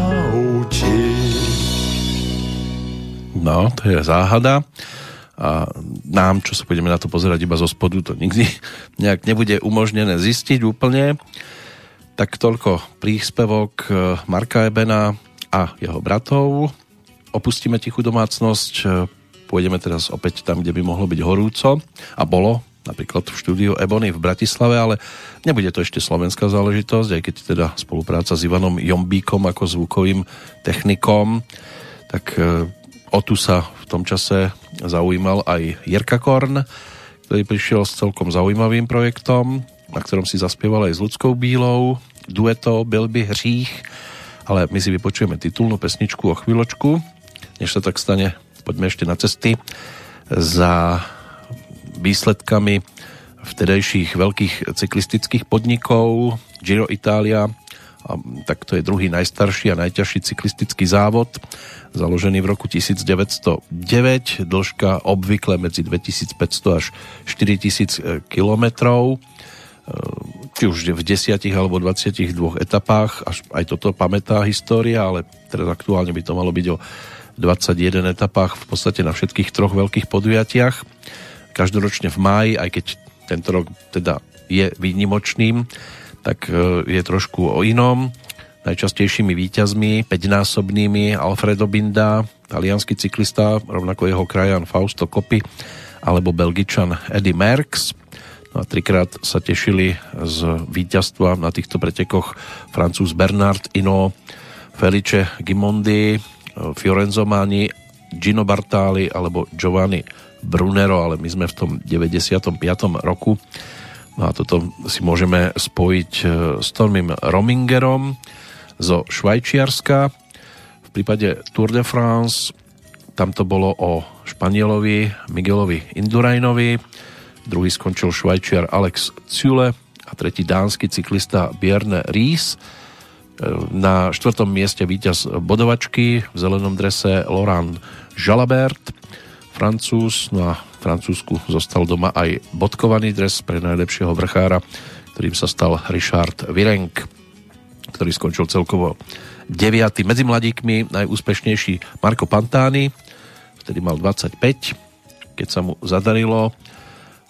No, to je záhada nám, čo sa budeme na to pozerať iba zo spodu, to nikdy (laughs) nejak nebude umožnené zistiť úplne. Tak toľko príspevok eh, Marka Ebena a jeho bratov. Opustíme tichú domácnosť, eh, pôjdeme teraz opäť tam, kde by mohlo byť horúco a bolo, napríklad v štúdiu Ebony v Bratislave, ale nebude to ešte slovenská záležitosť, aj keď teda spolupráca s Ivanom Jombíkom ako zvukovým technikom, tak eh, o tu sa v tom čase zaujímal aj Jirka Korn, ktorý prišiel s celkom zaujímavým projektom, na ktorom si zaspieval aj s ľudskou bílou, dueto Byl by hřích, ale my si vypočujeme titulnú pesničku o chvíľočku. Než sa tak stane, poďme ešte na cesty za výsledkami vtedajších veľkých cyklistických podnikov Giro Italia, tak to je druhý najstarší a najťažší cyklistický závod, založený v roku 1909, dĺžka obvykle medzi 2500 až 4000 kilometrov či už v 10 alebo 22 etapách, až aj toto pamätá história, ale teraz aktuálne by to malo byť o 21 etapách v podstate na všetkých troch veľkých podujatiach. Každoročne v máji, aj keď tento rok teda je výnimočným, tak e, je trošku o inom. Najčastejšími víťazmi, 5-násobnými Alfredo Binda, talianský cyklista, rovnako jeho krajan Fausto Coppi, alebo belgičan Eddie Merckx. No a trikrát sa tešili z víťazstva na týchto pretekoch francúz Bernard Ino, Felice Gimondi, Fiorenzo Mani, Gino Bartali alebo Giovanni Brunero, ale my sme v tom 95. roku. No a toto si môžeme spojiť e, s Tomim Romingerom zo Švajčiarska. V prípade Tour de France tam to bolo o Španielovi Miguelovi Indurajnovi, druhý skončil švajčiar Alex Cule a tretí dánsky cyklista Bierne Ries. E, na štvrtom mieste víťaz bodovačky v zelenom drese Laurent Jalabert, Francúz, no a Francúzsku zostal doma aj bodkovaný dres pre najlepšieho vrchára, ktorým sa stal Richard Virenk, ktorý skončil celkovo 9. Medzi mladíkmi najúspešnejší Marco Pantani, vtedy mal 25, keď sa mu zadarilo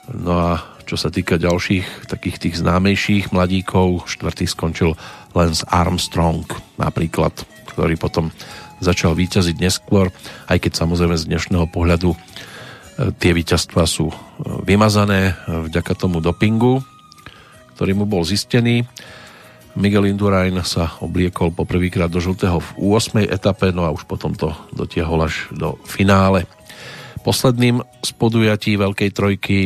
No a čo sa týka ďalších takých tých známejších mladíkov, štvrtý skončil Lance Armstrong napríklad, ktorý potom začal výťaziť neskôr, aj keď samozrejme z dnešného pohľadu e, tie víťazstva sú e, vymazané e, vďaka tomu dopingu, ktorý mu bol zistený. Miguel Indurain sa obliekol poprvýkrát do žltého v 8. etape, no a už potom to dotiahol až do finále. Posledným z podujatí Veľkej trojky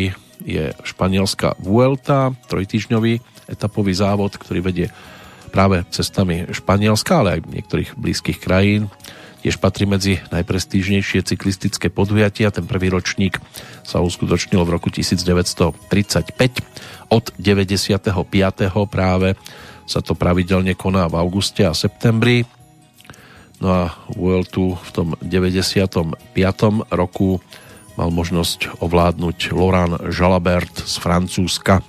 je španielská Vuelta, trojtyžňový etapový závod, ktorý vedie práve cestami Španielska, ale aj niektorých blízkych krajín. Tiež patrí medzi najprestížnejšie cyklistické podujatia. Ten prvý ročník sa uskutočnil v roku 1935. Od 95. práve sa to pravidelne koná v auguste a septembri. No a Vueltu v tom 95. roku mal možnosť ovládnuť Laurent Jalabert z Francúzska,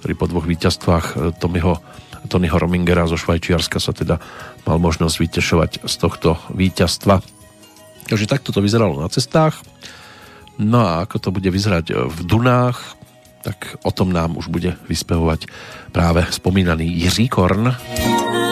ktorý po dvoch víťazstvách Tommyho, Tonyho Romingera zo Švajčiarska sa teda mal možnosť vytešovať z tohto víťazstva. Takže takto to vyzeralo na cestách. No a ako to bude vyzerať v Dunách, tak o tom nám už bude vyspevovať práve spomínaný Jiří Korn. No,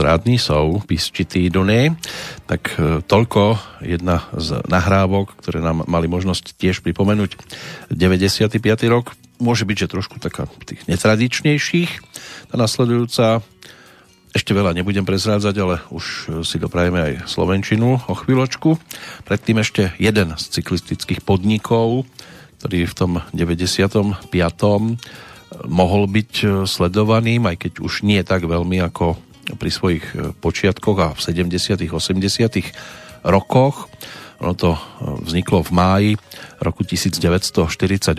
zrádní jsou písčitý duny. Tak e, toľko jedna z nahrávok, ktoré nám mali možnosť tiež pripomenúť 95. rok. Môže byť, že trošku taká tých netradičnejších. Tá nasledujúca ešte veľa nebudem prezrádzať, ale už si doprajeme aj Slovenčinu o chvíľočku. Predtým ešte jeden z cyklistických podnikov, ktorý v tom 95. mohol byť sledovaným, aj keď už nie tak veľmi ako pri svojich počiatkoch a v 70. 80. rokoch. Ono to vzniklo v máji roku 1948.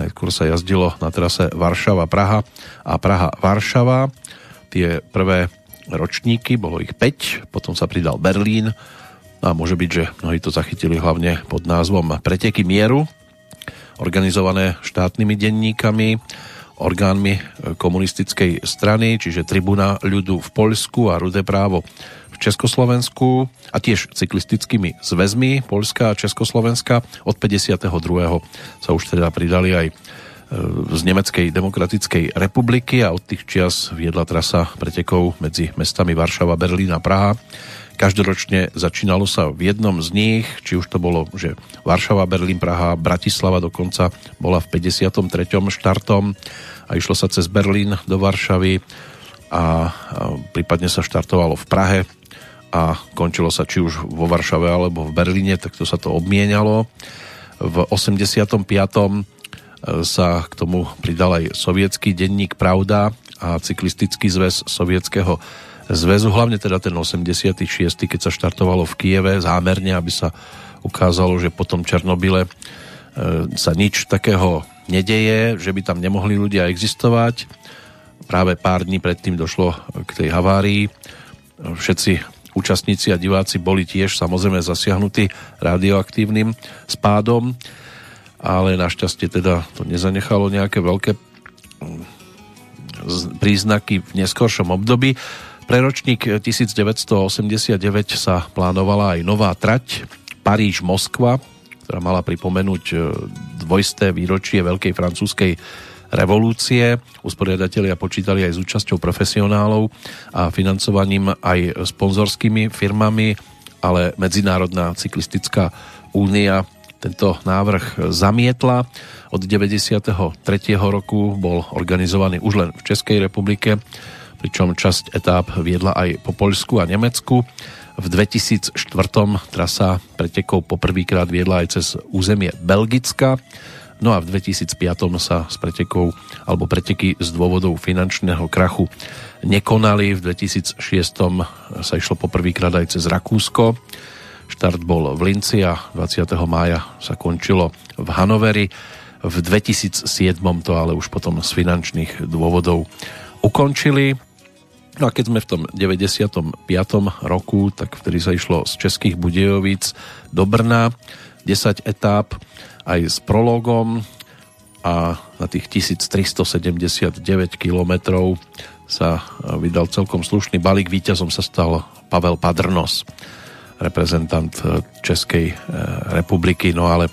Najskôr sa jazdilo na trase Varšava-Praha a Praha-Varšava tie prvé ročníky, bolo ich 5, potom sa pridal Berlín a môže byť, že mnohí to zachytili hlavne pod názvom Preteky mieru, organizované štátnymi denníkami, orgánmi komunistickej strany, čiže Tribuna ľudu v Poľsku a Rudé právo v Československu a tiež cyklistickými zväzmi Polska a Československa. Od 52. sa už teda pridali aj z Nemeckej demokratickej republiky a od tých čias viedla trasa pretekov medzi mestami Varšava, Berlín a Praha. Každoročne začínalo sa v jednom z nich, či už to bolo, že Varšava, Berlín, Praha, Bratislava dokonca bola v 53. štartom a išlo sa cez Berlín do Varšavy a, prípadne sa štartovalo v Prahe a končilo sa či už vo Varšave alebo v Berlíne, tak to sa to obmienialo. V 85 sa k tomu pridal aj sovietský denník Pravda a cyklistický zväz sovietského zväzu, hlavne teda ten 86. keď sa štartovalo v Kieve zámerne, aby sa ukázalo, že po tom Černobyle e, sa nič takého nedeje, že by tam nemohli ľudia existovať. Práve pár dní predtým došlo k tej havárii. Všetci účastníci a diváci boli tiež samozrejme zasiahnutí radioaktívnym spádom ale našťastie teda to nezanechalo nejaké veľké mm, príznaky v neskoršom období. Pre ročník 1989 sa plánovala aj nová trať Paríž-Moskva, ktorá mala pripomenúť e, dvojsté výročie Veľkej francúzskej revolúcie. Usporiadatelia počítali aj s účasťou profesionálov a financovaním aj sponzorskými firmami, ale Medzinárodná cyklistická únia tento návrh zamietla. Od 93. roku bol organizovaný už len v Českej republike, pričom časť etáp viedla aj po Poľsku a Nemecku. V 2004. trasa pretekov poprvýkrát viedla aj cez územie Belgicka, no a v 2005. sa z pretekov alebo preteky z dôvodov finančného krachu nekonali. V 2006. sa išlo poprvýkrát aj cez Rakúsko Štart bol v Linci a 20. mája sa končilo v Hanoveri. V 2007 to ale už potom z finančných dôvodov ukončili. No a keď sme v tom 95. roku, tak vtedy sa išlo z Českých Budejovic do Brna, 10 etáp aj s prologom a na tých 1379 kilometrov sa vydal celkom slušný balík. Výťazom sa stal Pavel Padrnos reprezentant e, Českej e, republiky, no ale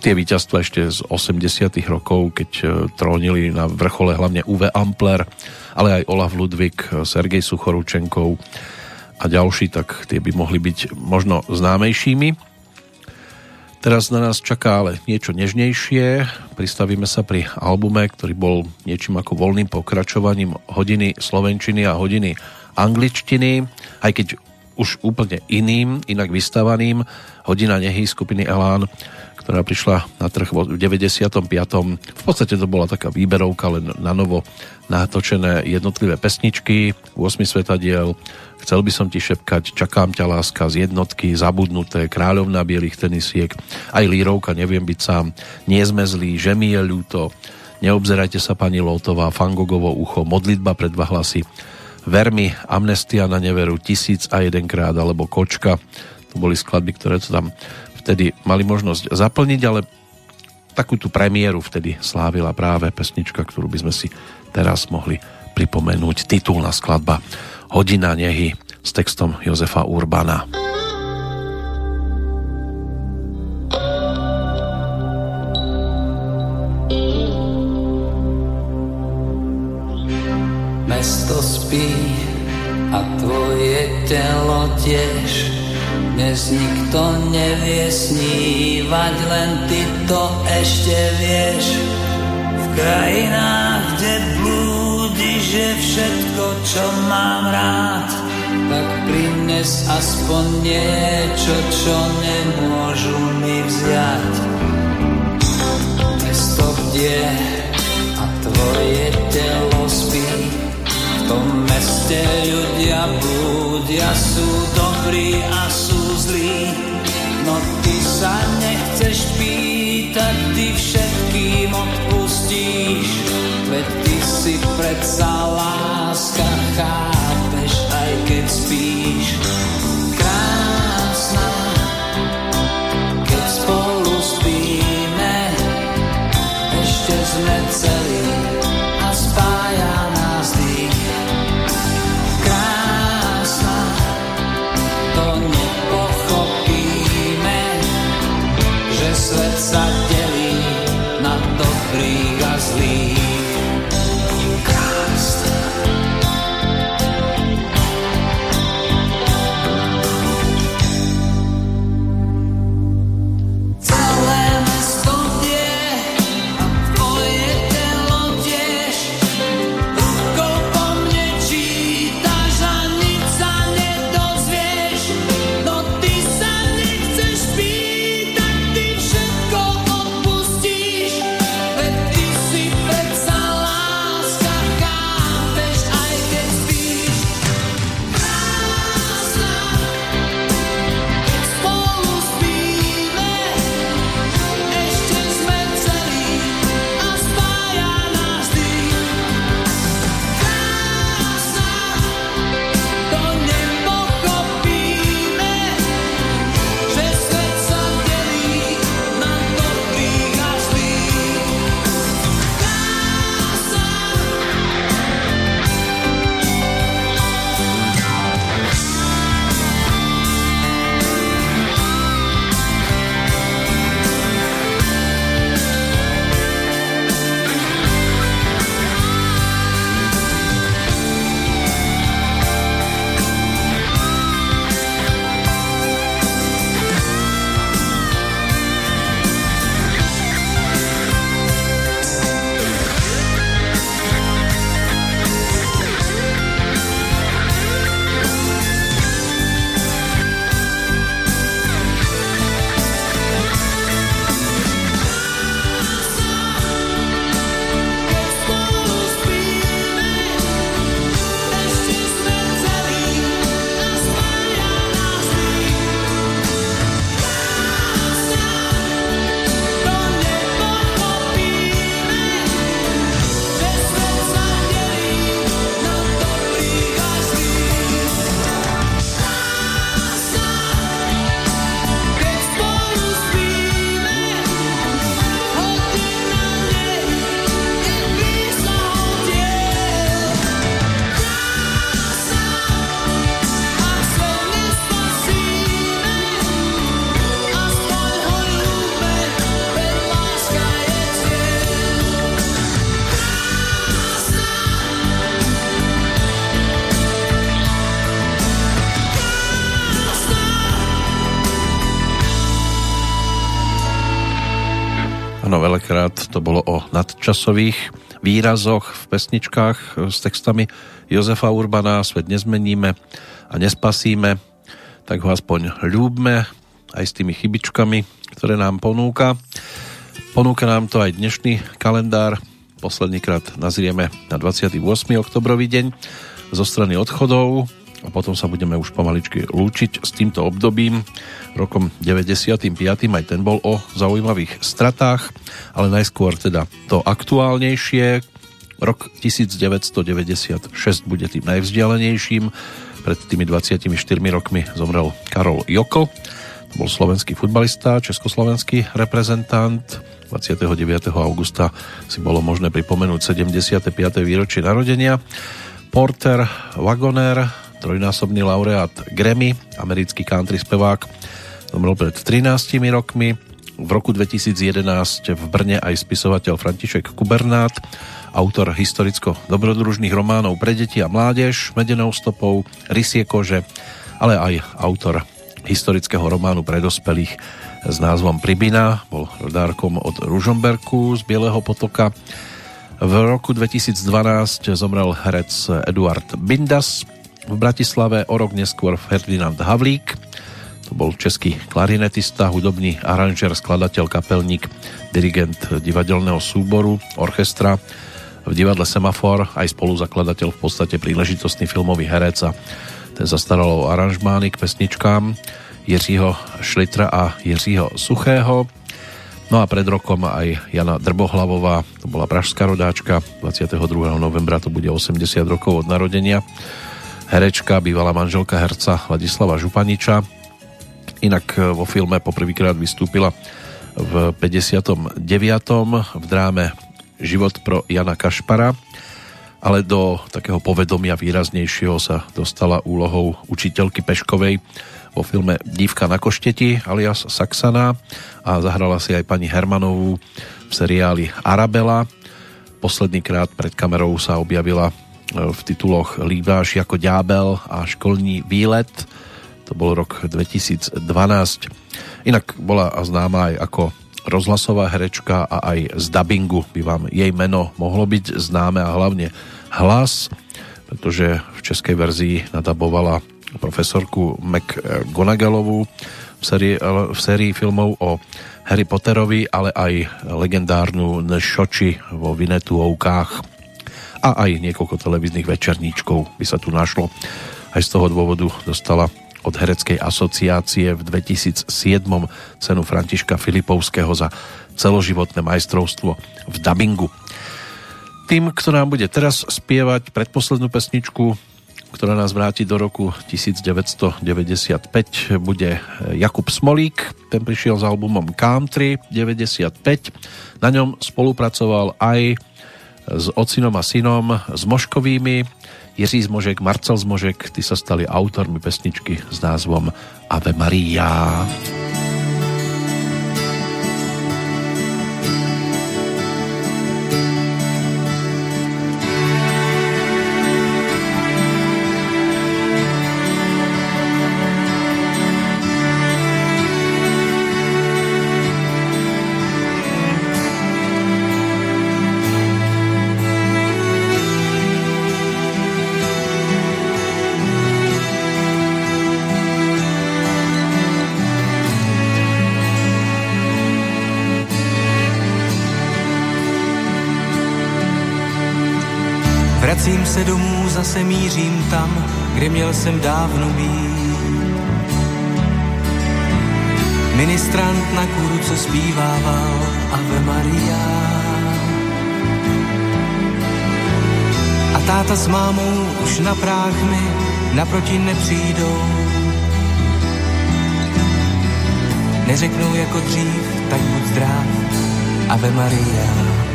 tie víťazstva ešte z 80 rokov, keď trónili na vrchole hlavne Uwe Ampler, ale aj Olaf Ludvík, Sergej Suchoručenkov a ďalší, tak tie by mohli byť možno známejšími. Teraz na nás čaká ale niečo nežnejšie. Pristavíme sa pri albume, ktorý bol niečím ako voľným pokračovaním hodiny slovenčiny a hodiny angličtiny, aj keď už úplne iným, inak vystavaným. Hodina nehy skupiny Elán, ktorá prišla na trh v 95. V podstate to bola taká výberovka, len na novo natočené jednotlivé pesničky, 8 svetadiel, Chcel by som ti šepkať, čakám ťa láska z jednotky, zabudnuté, kráľovná bielých tenisiek, aj lírovka, neviem byť sám, nie sme zlí, že mi je ľúto, neobzerajte sa pani Lótová, Fangogovo ucho, modlitba pre dva hlasy, Vermi, Amnestia na neveru, Tisíc a jedenkrát, alebo Kočka. To boli skladby, ktoré to tam vtedy mali možnosť zaplniť, ale takú tú premiéru vtedy slávila práve pesnička, ktorú by sme si teraz mohli pripomenúť. Titulná skladba Hodina nehy s textom Jozefa Urbana. Mesto spí a telo tiež dnes nikto nevie snívať, len ty to ešte vieš. V krajinách, kde blúdiš, je všetko, čo mám rád, tak prines aspoň niečo, čo nemôžu mi vziať. Mesto, kde a tvoje telo spí, v tom meste ľudia blúdia, sú dobrí a sú zlý. No ty sa nechceš pýtať, ty všetkým odpustíš, veď ty si predsa láska, chápeš, aj keď spíš. Nadčasových výrazoch v pesničkách s textami Jozefa Urbana Svet nezmeníme a nespasíme, tak ho aspoň ľúbme aj s tými chybičkami, ktoré nám ponúka. Ponúka nám to aj dnešný kalendár. Poslednýkrát nazrieme na 28. oktobrový deň zo strany odchodov a potom sa budeme už pomaličky lúčiť s týmto obdobím. Rokom 95. aj ten bol o zaujímavých stratách, ale najskôr teda to aktuálnejšie. Rok 1996 bude tým najvzdialenejším. Pred tými 24 rokmi zomrel Karol Jokl. To bol slovenský futbalista, československý reprezentant. 29. augusta si bolo možné pripomenúť 75. výročie narodenia. Porter Wagoner, trojnásobný laureát Grammy, americký country spevák, zomrel pred 13 rokmi. V roku 2011 v Brne aj spisovateľ František Kubernát, autor historicko-dobrodružných románov pre deti a mládež, Medenou stopou, Rysie kože, ale aj autor historického románu pre dospelých s názvom Pribina, bol rodárkom od Ružomberku z Bieleho potoka. V roku 2012 zomrel herec Eduard Bindas v Bratislave, o rok neskôr Ferdinand Havlík, to bol český klarinetista, hudobný aranžer, skladateľ, kapelník, dirigent divadelného súboru, orchestra v divadle Semafor, aj spoluzakladateľ v podstate príležitostný filmový herec a ten zastaralo aranžmány k pesničkám Jiřího Šlitra a Jiřího Suchého. No a pred rokom aj Jana Drbohlavová, to bola pražská rodáčka, 22. novembra to bude 80 rokov od narodenia. Herečka, bývalá manželka herca Ladislava Županiča. Inak e, vo filme poprvýkrát vystúpila v 59. v dráme Život pro Jana Kašpara ale do takého povedomia výraznejšieho sa dostala úlohou učiteľky Peškovej vo filme Dívka na košteti alias Saxana a zahrala si aj pani Hermanovú v seriáli Arabela. Posledný krát pred kamerou sa objavila v tituloch Líbáš ako ďábel a Školní výlet. To bol rok 2012. Inak bola známa aj ako rozhlasová herečka a aj z dubbingu by vám jej meno mohlo byť známe a hlavne hlas, pretože v českej verzii nadabovala profesorku McGonagallovú v sérii, v sérii filmov o Harry Potterovi, ale aj legendárnu Nešoči vo Vinetuovkách a aj niekoľko televíznych večerníčkov by sa tu našlo. Aj z toho dôvodu dostala od Hereckej asociácie v 2007 cenu Františka Filipovského za celoživotné majstrovstvo v dabingu. Tým, kto nám bude teraz spievať predposlednú pesničku, ktorá nás vráti do roku 1995, bude Jakub Smolík. Ten prišiel s albumom Country 95. Na ňom spolupracoval aj s ocinom a synom, s Moškovými. Jiří Zmožek, Marcel Zmožek, tí sa stali autormi pesničky s názvom Ave Maria. Ave Maria. Kde měl jsem dávno být. Ministrant na kůru, co zpívával Ave Maria. A táta s mámou už na práh mi naproti nepřijdou. Neřeknou jako dřív, tak buď zdrav, Ave Maria.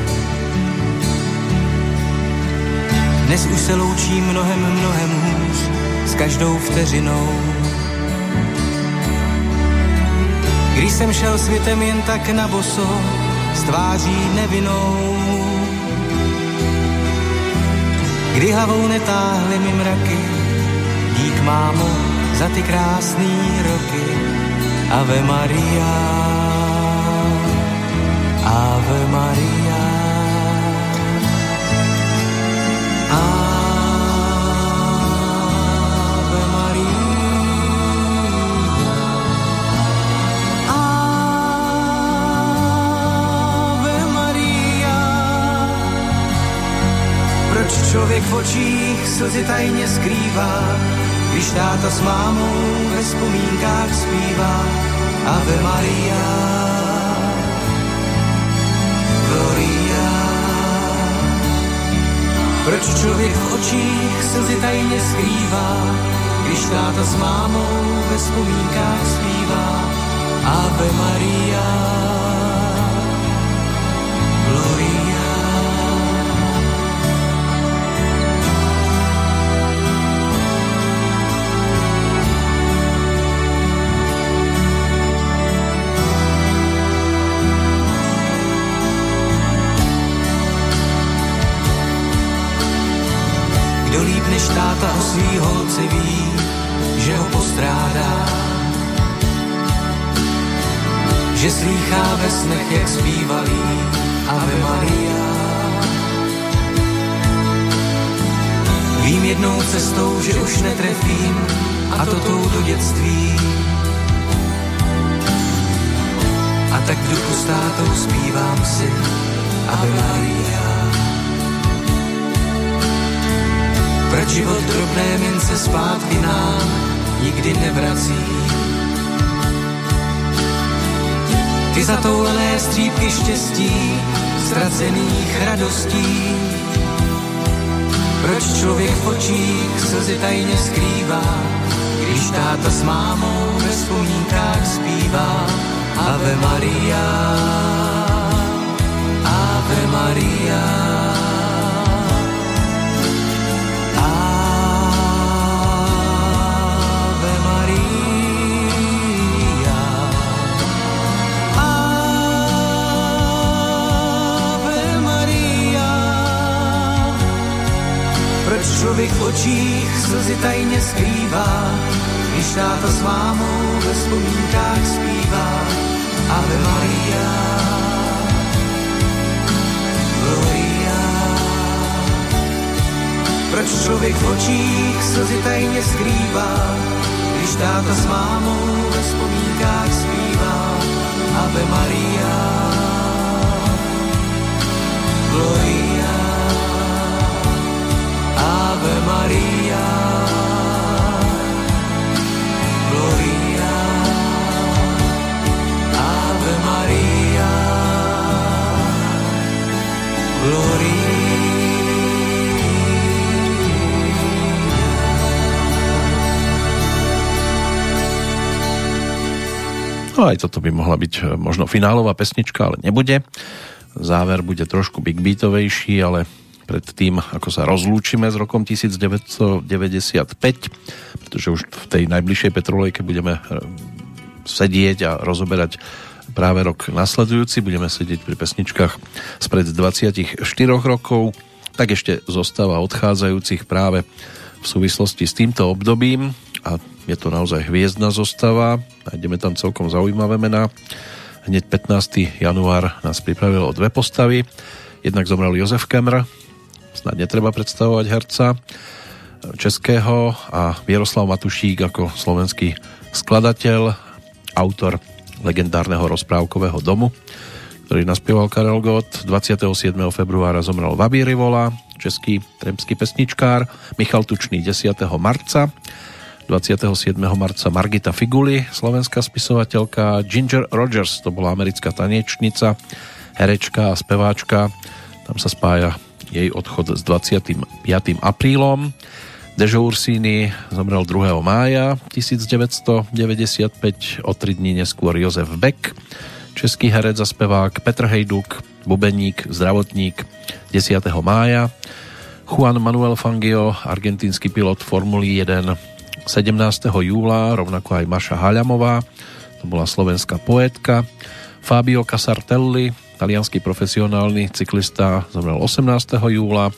Dnes už se loučí mnohem, mnohem hůř s každou vteřinou. Když jsem šel světem jen tak na boso, s tváří nevinou. Kdy hlavou netáhly mi mraky, dík mámo za ty krásný roky. Ave Maria, Ave Maria. Člověk v očích slzy tajně skrývá, když táta s mámou ve vzpomínkách zpívá Ave Maria, Proč člověk v očích slzy tajně skrývá, když táta s mámou ve vzpomínkách zpívá Ave Maria. Táta o svý holce ví, že ho postrádá. Že slýchá ve snech, jak zpívalý Ave Maria. Vím jednou cestou, že už netrefím a to tou do dětství. A tak v duchu státou zpívám si Ave Maria. Proč život drobné mince zpátky nám nikdy nevrací? Ty zatoulené střípky štěstí, ztracených radostí. Proč člověk v očích slzy tajně skrývá, když táta s mámou ve vzpomínkách zpívá Ave Maria, Ave Maria. Člověk v očích slzy tajně skrývá, když táta s mámou ve vzpomínkách zpívá. Ave Maria, Gloria. Proč člověk v očích slzy tajně skrývá, když táta s mámou ve vzpomínkách zpívá. Ave Maria, Gloria. Ave Maria. Gloria. Ave Maria. Gloria. No aj toto by mohla byť eh, možno finálová pesnička, ale nebude. Záver bude trošku big beatovejší, ale pred tým, ako sa rozlúčime s rokom 1995, pretože už v tej najbližšej Petrolejke budeme eh, sedieť a rozoberať práve rok nasledujúci, budeme sedieť pri pesničkách spred 24 rokov, tak ešte zostáva odchádzajúcich práve v súvislosti s týmto obdobím a je to naozaj hviezdna zostava, nájdeme tam celkom zaujímavé mená. Hneď 15. január nás pripravil o dve postavy. Jednak zomrel Jozef Kemr, snad netreba predstavovať herca českého a Vieroslav Matušík ako slovenský skladateľ, autor legendárneho rozprávkového domu, ktorý naspieval Karel Gott. 27. februára zomrel Vabí Rivola, český tremský pesničkár, Michal Tučný 10. marca, 27. marca Margita Figuli, slovenská spisovateľka, Ginger Rogers, to bola americká tanečnica, herečka a speváčka, tam sa spája jej odchod s 25. aprílom. Dežo Ursini zomrel 2. mája 1995, o 3 dní neskôr Jozef Beck, český herec a spevák Petr Hejduk, bubeník, zdravotník 10. mája, Juan Manuel Fangio, argentínsky pilot Formuly 1 17. júla, rovnako aj Maša Haľamová, to bola slovenská poetka, Fabio Casartelli, talianský profesionálny cyklista zomrel 18. júla.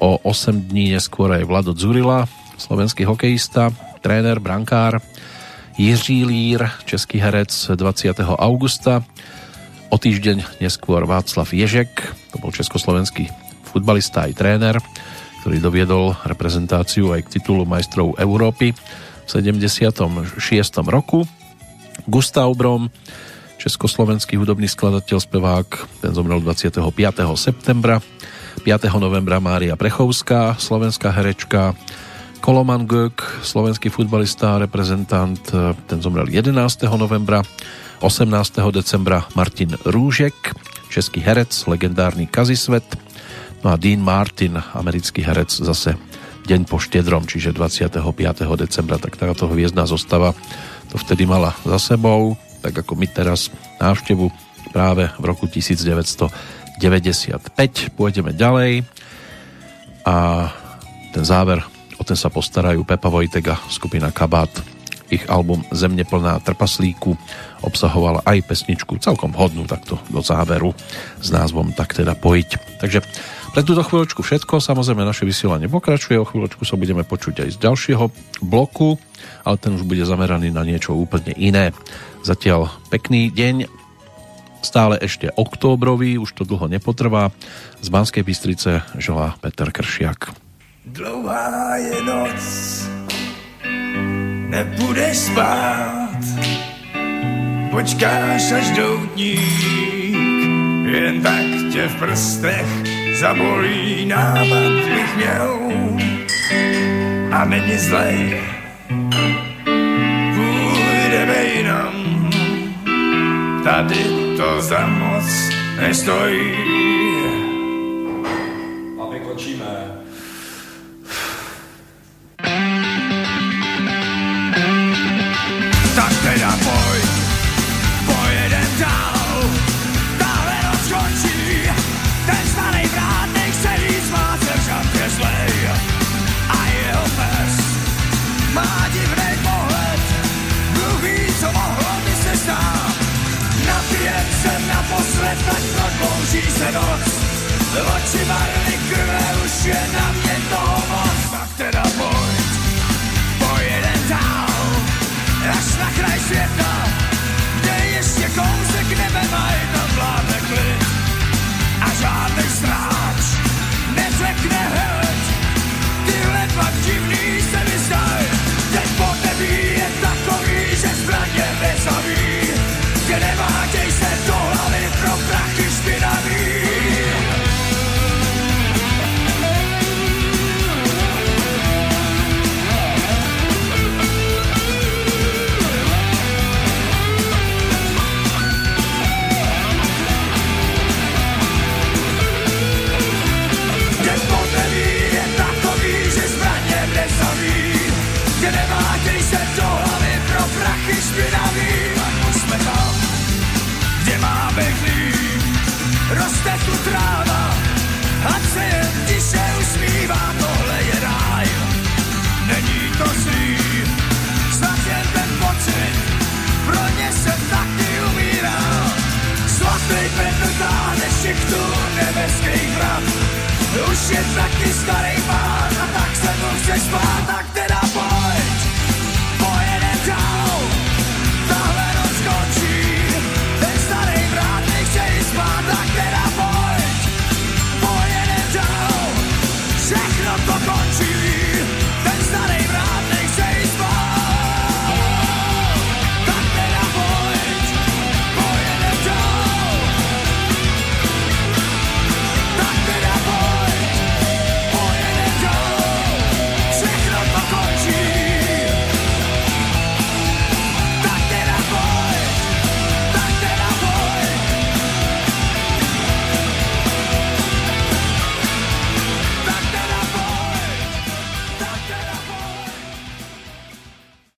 O 8 dní neskôr aj Vlado Zurila, slovenský hokejista, tréner, brankár. Jiří Lír, český herec 20. augusta. O týždeň neskôr Václav Ježek, to bol československý futbalista aj tréner, ktorý doviedol reprezentáciu aj k titulu majstrov Európy v 76. roku. Gustav Brom, československý hudobný skladateľ, spevák, ten zomrel 25. septembra. 5. novembra Mária Prechovská, slovenská herečka, Koloman Gök, slovenský futbalista reprezentant, ten zomrel 11. novembra. 18. decembra Martin Rúžek, český herec, legendárny Kazisvet. No a Dean Martin, americký herec, zase deň po štedrom, čiže 25. decembra, tak táto hviezdna zostava to vtedy mala za sebou tak ako my teraz návštevu práve v roku 1995. Pôjdeme ďalej a ten záver, o ten sa postarajú Pepa Vojtega, skupina Kabát. Ich album Zemne plná trpaslíku obsahoval aj pesničku celkom hodnú takto do záveru s názvom Tak teda pojiť. Takže Pre túto chvíľočku všetko, samozrejme naše vysielanie pokračuje, o chvíľočku sa budeme počuť aj z ďalšieho bloku, ale ten už bude zameraný na niečo úplne iné. Zatiaľ pekný deň, stále ešte októbrový, už to dlho nepotrvá. Z Banskej Bystrice želá Peter Kršiak. Dlouhá je noc, nepůjdeš spát, počkáš až doutník, jen tak tě v prstech zabolí nápad bych měl a není zlej. Tady to za moc nestojí. Tak prodlouží se noc, oči barvy krve už je na mě toho moc. Tak teda pojď, pojedem dál, až na kraj světa, kde ještě kousek nebe mají tam vládne klid. A žádnej stráč neřekne hned, tyhle dva divný už je taky starý pán a tak se mu chce spát, tak teda